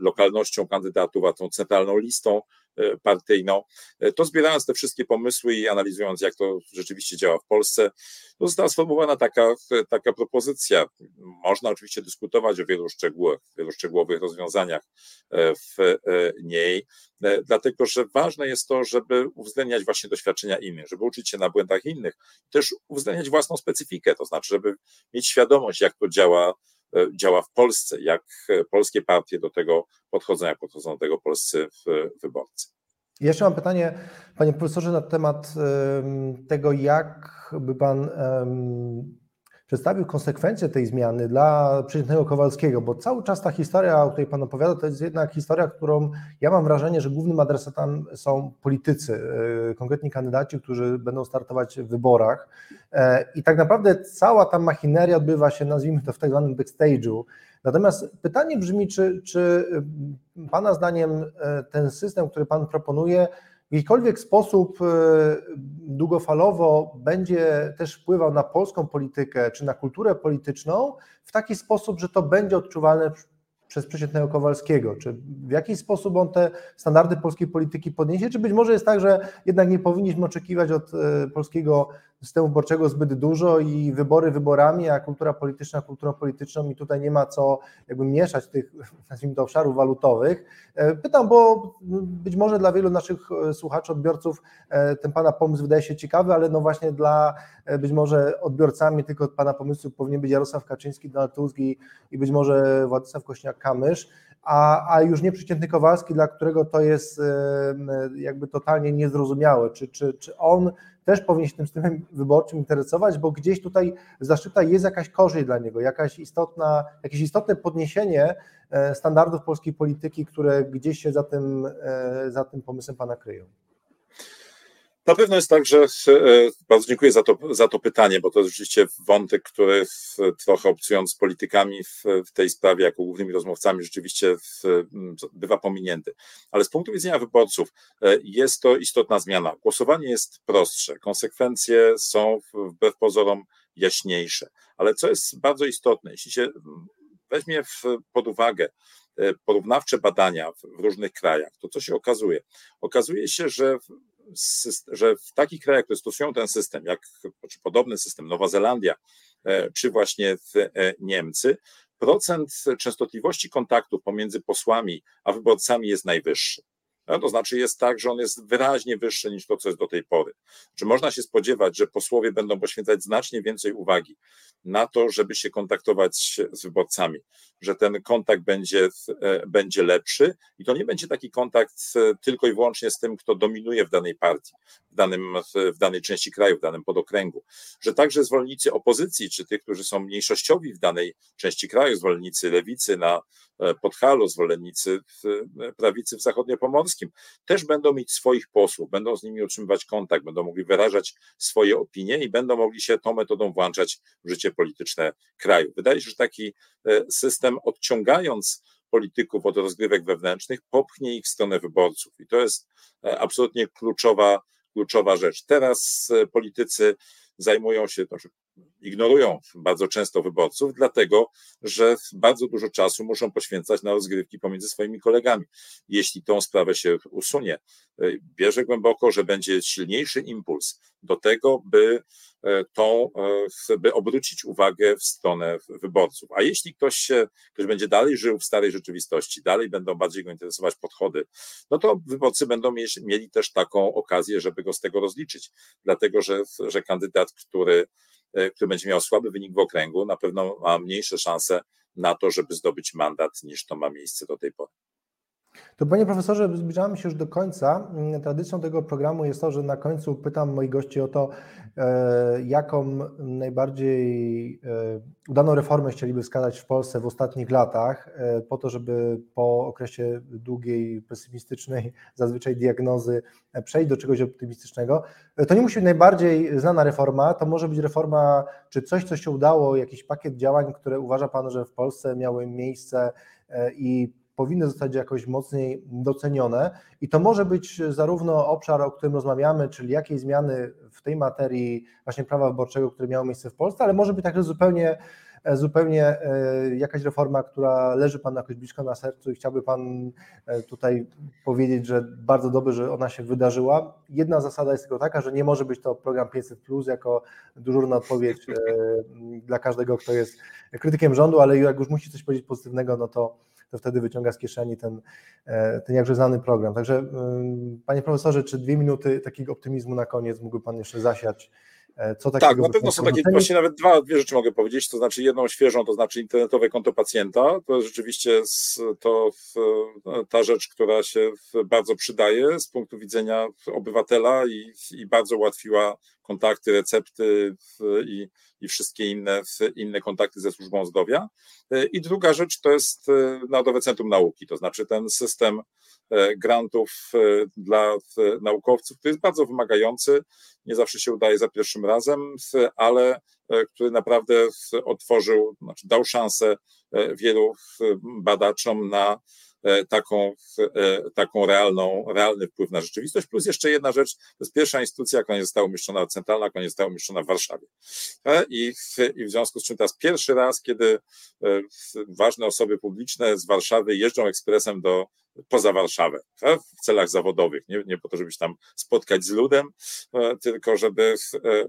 lokalnością kandydatów a tą centralną listą E, partyjną, e, to zbierając te wszystkie pomysły i analizując, jak to rzeczywiście działa w Polsce, to została sformułowana taka, taka propozycja. Można oczywiście dyskutować o wielu szczegółach, wielu szczegółowych rozwiązaniach e, w niej, dlatego że ważne jest to, żeby uwzględniać właśnie doświadczenia innych, żeby uczyć się na błędach innych, też uwzględniać własną specyfikę, to znaczy, żeby mieć świadomość, jak to działa E, działa w Polsce, jak e, polskie partie do tego podchodzą, jak podchodzą do tego polscy wyborcy. Jeszcze mam pytanie, panie profesorze, na temat tego, jak by pan przedstawił konsekwencje tej zmiany dla przeciętnego Kowalskiego, bo cały czas ta historia, o której Pan opowiada, to jest jednak historia, którą ja mam wrażenie, że głównym adresatem są politycy, e, konkretni kandydaci, którzy będą startować w wyborach. E, i tak naprawdę cała ta machineria odbywa się, nazwijmy to w tak zwanym backstage'u, Natomiast pytanie brzmi, czy, czy Pana zdaniem e, ten system, który Pan proponuje, w jakikolwiek sposób e, długofalowo będzie też wpływał na polską politykę czy na kulturę polityczną w taki sposób, że to będzie odczuwalne przez przeciętnego Kowalskiego? Czy w jakiś sposób on te standardy polskiej polityki podniesie? Czy być może jest tak, że jednak nie powinniśmy oczekiwać od e, polskiego systemu wyborczego zbyt dużo i wybory wyborami, a kultura polityczna kulturą polityczną i tutaj nie ma co jakby mieszać tych, nazwijmy to, obszarów walutowych. E, pytam, bo być może dla wielu naszych e, słuchaczy, odbiorców ten Pana pomysł wydaje się ciekawy, ale no właśnie dla być może odbiorcami tylko Pana pomysłu powinien być Jarosław Kaczyński, Donald Tusk i, i być może Władysław Kośniak-Kamysz, a, a już nie przeciętny Kowalski, dla którego to jest jakby totalnie niezrozumiałe. Czy, czy, czy on też powinien się tym systemem wyborczym interesować, bo gdzieś tutaj zaszczyta jest jakaś korzyść dla niego, jakaś istotna, jakieś istotne podniesienie e, standardów polskiej polityki, które gdzieś się za tym, e, za tym pomysłem Pana kryją. Na pewno jest tak, że e, bardzo dziękuję za to, za to pytanie, bo to jest rzeczywiście wątek, który w, trochę obcując politykami w, w, tej sprawie, jako głównymi rozmówcami, rzeczywiście w, bywa pominięty. Ale z punktu widzenia wyborców e, jest to istotna zmiana. Głosowanie jest prostsze, konsekwencje są wbrew pozorom jaśniejsze. Ale co jest bardzo istotne, jeśli się weźmie pod uwagę porównawcze badania w różnych krajach, to co się okazuje? Okazuje się, że że w takich krajach, które stosują ten system, jak czy podobny system, Nowa Zelandia, e, czy właśnie e, Niemcy, procent częstotliwości kontaktów pomiędzy posłami a wyborcami jest najwyższy. To znaczy jest tak, że on jest wyraźnie wyższy niż to, co jest do tej pory. Czy można się spodziewać, że posłowie będą poświęcać znacznie więcej uwagi na to, żeby się kontaktować z wyborcami, że ten kontakt będzie, e, będzie lepszy? I to nie będzie taki kontakt tylko i wyłącznie z tym, kto dominuje w danej partii, danym, w danej części kraju, w danym podokręgu, że także zwolennicy opozycji, czy tych, którzy są mniejszościowi w danej części kraju, zwolennicy lewicy na e, Podhalu, zwolennicy prawicy w zachodniopomorskim, też będą mieć swoich posłów, będą z nimi utrzymywać kontakt, będą mogli wyrażać swoje opinie i będą mogli się tą metodą włączać w życie polityczne kraju. Wydaje się, że taki e, system odciągając polityków od rozgrywek wewnętrznych, popchnie ich w stronę wyborców. I to jest e, absolutnie kluczowa, kluczowa rzecz. Teraz e, politycy zajmują się, to ignorują bardzo często wyborców, dlatego że bardzo dużo czasu muszą poświęcać na rozgrywki pomiędzy swoimi kolegami. Jeśli tą sprawę się usunie, bierze głęboko, że będzie silniejszy impuls do tego, by E, tą, e, by obrócić uwagę w stronę wyborców. A jeśli ktoś się, ktoś będzie dalej żył w starej rzeczywistości, dalej będą bardziej go interesować podchody, no to wyborcy będą mieli też taką okazję, żeby go z tego rozliczyć. Dlatego, że, że kandydat, który, który będzie miał słaby wynik w okręgu, na pewno ma mniejsze szanse na to, żeby zdobyć mandat, niż to ma miejsce do tej pory. To panie profesorze, zbliżamy się już do końca. Tradycją tego programu jest to, że na końcu pytam moich gości o to, e, jaką najbardziej e, udaną reformę chcieliby wskazać w Polsce w ostatnich latach, e, po to, żeby po okresie długiej, pesymistycznej zazwyczaj diagnozy przejść do czegoś optymistycznego. To nie musi być najbardziej znana reforma, to może być reforma, czy coś, co się udało, jakiś pakiet działań, które uważa Pan, że w Polsce miały miejsce i powinny zostać jakoś mocniej docenione i to może być zarówno obszar, o którym rozmawiamy, czyli jakiej zmiany w tej materii właśnie prawa wyborczego, które miało miejsce w Polsce, ale może być także zupełnie zupełnie e, jakaś reforma, która leży Panu jakoś blisko na sercu i chciałby Pan e, tutaj powiedzieć, że bardzo dobrze, że ona się wydarzyła. Jedna zasada jest tylko taka, że nie może być to program 500 plus jako dyżurna odpowiedź e, dla każdego, kto jest krytykiem rządu, ale jak już musi coś powiedzieć pozytywnego, no to to wtedy wyciąga z kieszeni ten, e, ten jakże znany program. Także panie profesorze, czy dwie minuty takiego optymizmu na koniec mógłby pan jeszcze zasiać? E, co takiego tak, na pewno są takie, właśnie nawet dwa, dwie rzeczy mogę powiedzieć, to znaczy jedną świeżą, to znaczy internetowe konto pacjenta, to jest rzeczywiście to ta rzecz, która się bardzo przydaje z punktu widzenia obywatela i, i bardzo ułatwiła kontakty, recepty i, i wszystkie inne, inne kontakty ze służbą zdrowia. E, I druga rzecz to jest e, Narodowe Centrum Nauki, to znaczy ten system e, grantów dla naukowców, który jest bardzo wymagający, nie zawsze się udaje za pierwszym razem, ale który naprawdę otworzył, znaczy dał szansę wielu badaczom na taką, e, taką realną, realny wpływ na rzeczywistość. Plus jeszcze jedna rzecz, to jest pierwsza instytucja, jaka nie została umieszczona centralna, jaka nie została umieszczona w Warszawie. E, I w, I w związku z czym teraz pierwszy raz, kiedy ważne osoby publiczne z Warszawy jeżdżą ekspresem do poza Warszawę w celach zawodowych, nie, nie po to, żeby się tam spotkać z ludem, tylko żeby,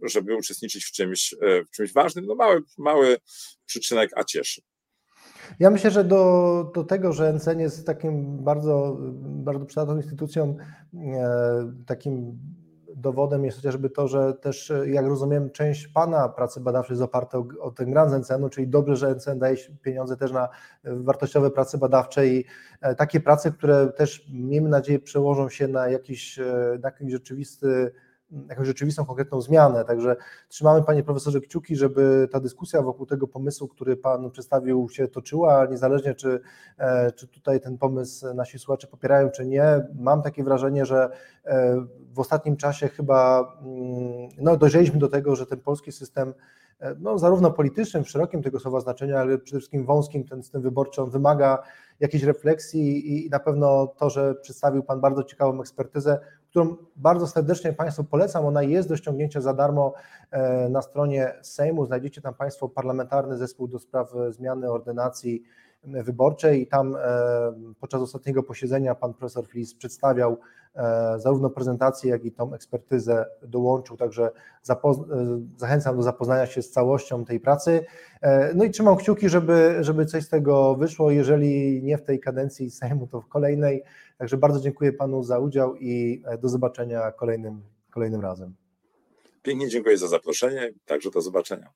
żeby uczestniczyć w czymś, w czymś ważnym. No mały, mały przyczynek, a cieszy. Ja myślę, że do, do tego, że NCN jest takim bardzo, bardzo przydatną instytucją, e, takim dowodem jest chociażby to, że też, jak rozumiem, część Pana pracy badawczej jest oparta o, o ten grant z NCN-u, czyli dobrze, że NCN daje pieniądze też na wartościowe prace badawcze i e, takie prace, które też, miejmy nadzieję, przełożą się na jakiś, e, na jakiś rzeczywisty jakąś rzeczywistą, konkretną zmianę. Także trzymamy, panie profesorze, kciuki, żeby ta dyskusja wokół tego pomysłu, który pan przedstawił, się toczyła, niezależnie czy, e, czy tutaj ten pomysł nasi słuchacze popierają, czy nie. Mam takie wrażenie, że e, w ostatnim czasie chyba mm, no, dojrzeliśmy do tego, że ten polski system e, no, zarówno politycznym, w szerokim tego słowa znaczenia, ale przede wszystkim wąskim, ten system wyborczy, on wymaga jakiejś refleksji i na pewno to, że przedstawił Pan bardzo ciekawą ekspertyzę, którą bardzo serdecznie Państwu polecam. Ona jest do ściągnięcia za darmo e, na stronie Sejmu. Znajdziecie tam Państwo parlamentarny zespół do spraw zmiany ordynacji wyborczej i tam e, podczas ostatniego posiedzenia pan profesor Flis przedstawiał e, zarówno prezentację, jak i tą ekspertyzę dołączył, także zachęcam do zapoznania się z całością tej pracy. No i trzymam kciuki, żeby, żeby coś z tego wyszło, jeżeli nie w tej kadencji Sejmu, to w kolejnej. Także bardzo dziękuję panu za udział i do zobaczenia kolejnym, kolejnym razem. Pięknie dziękuję za zaproszenie, także do zobaczenia.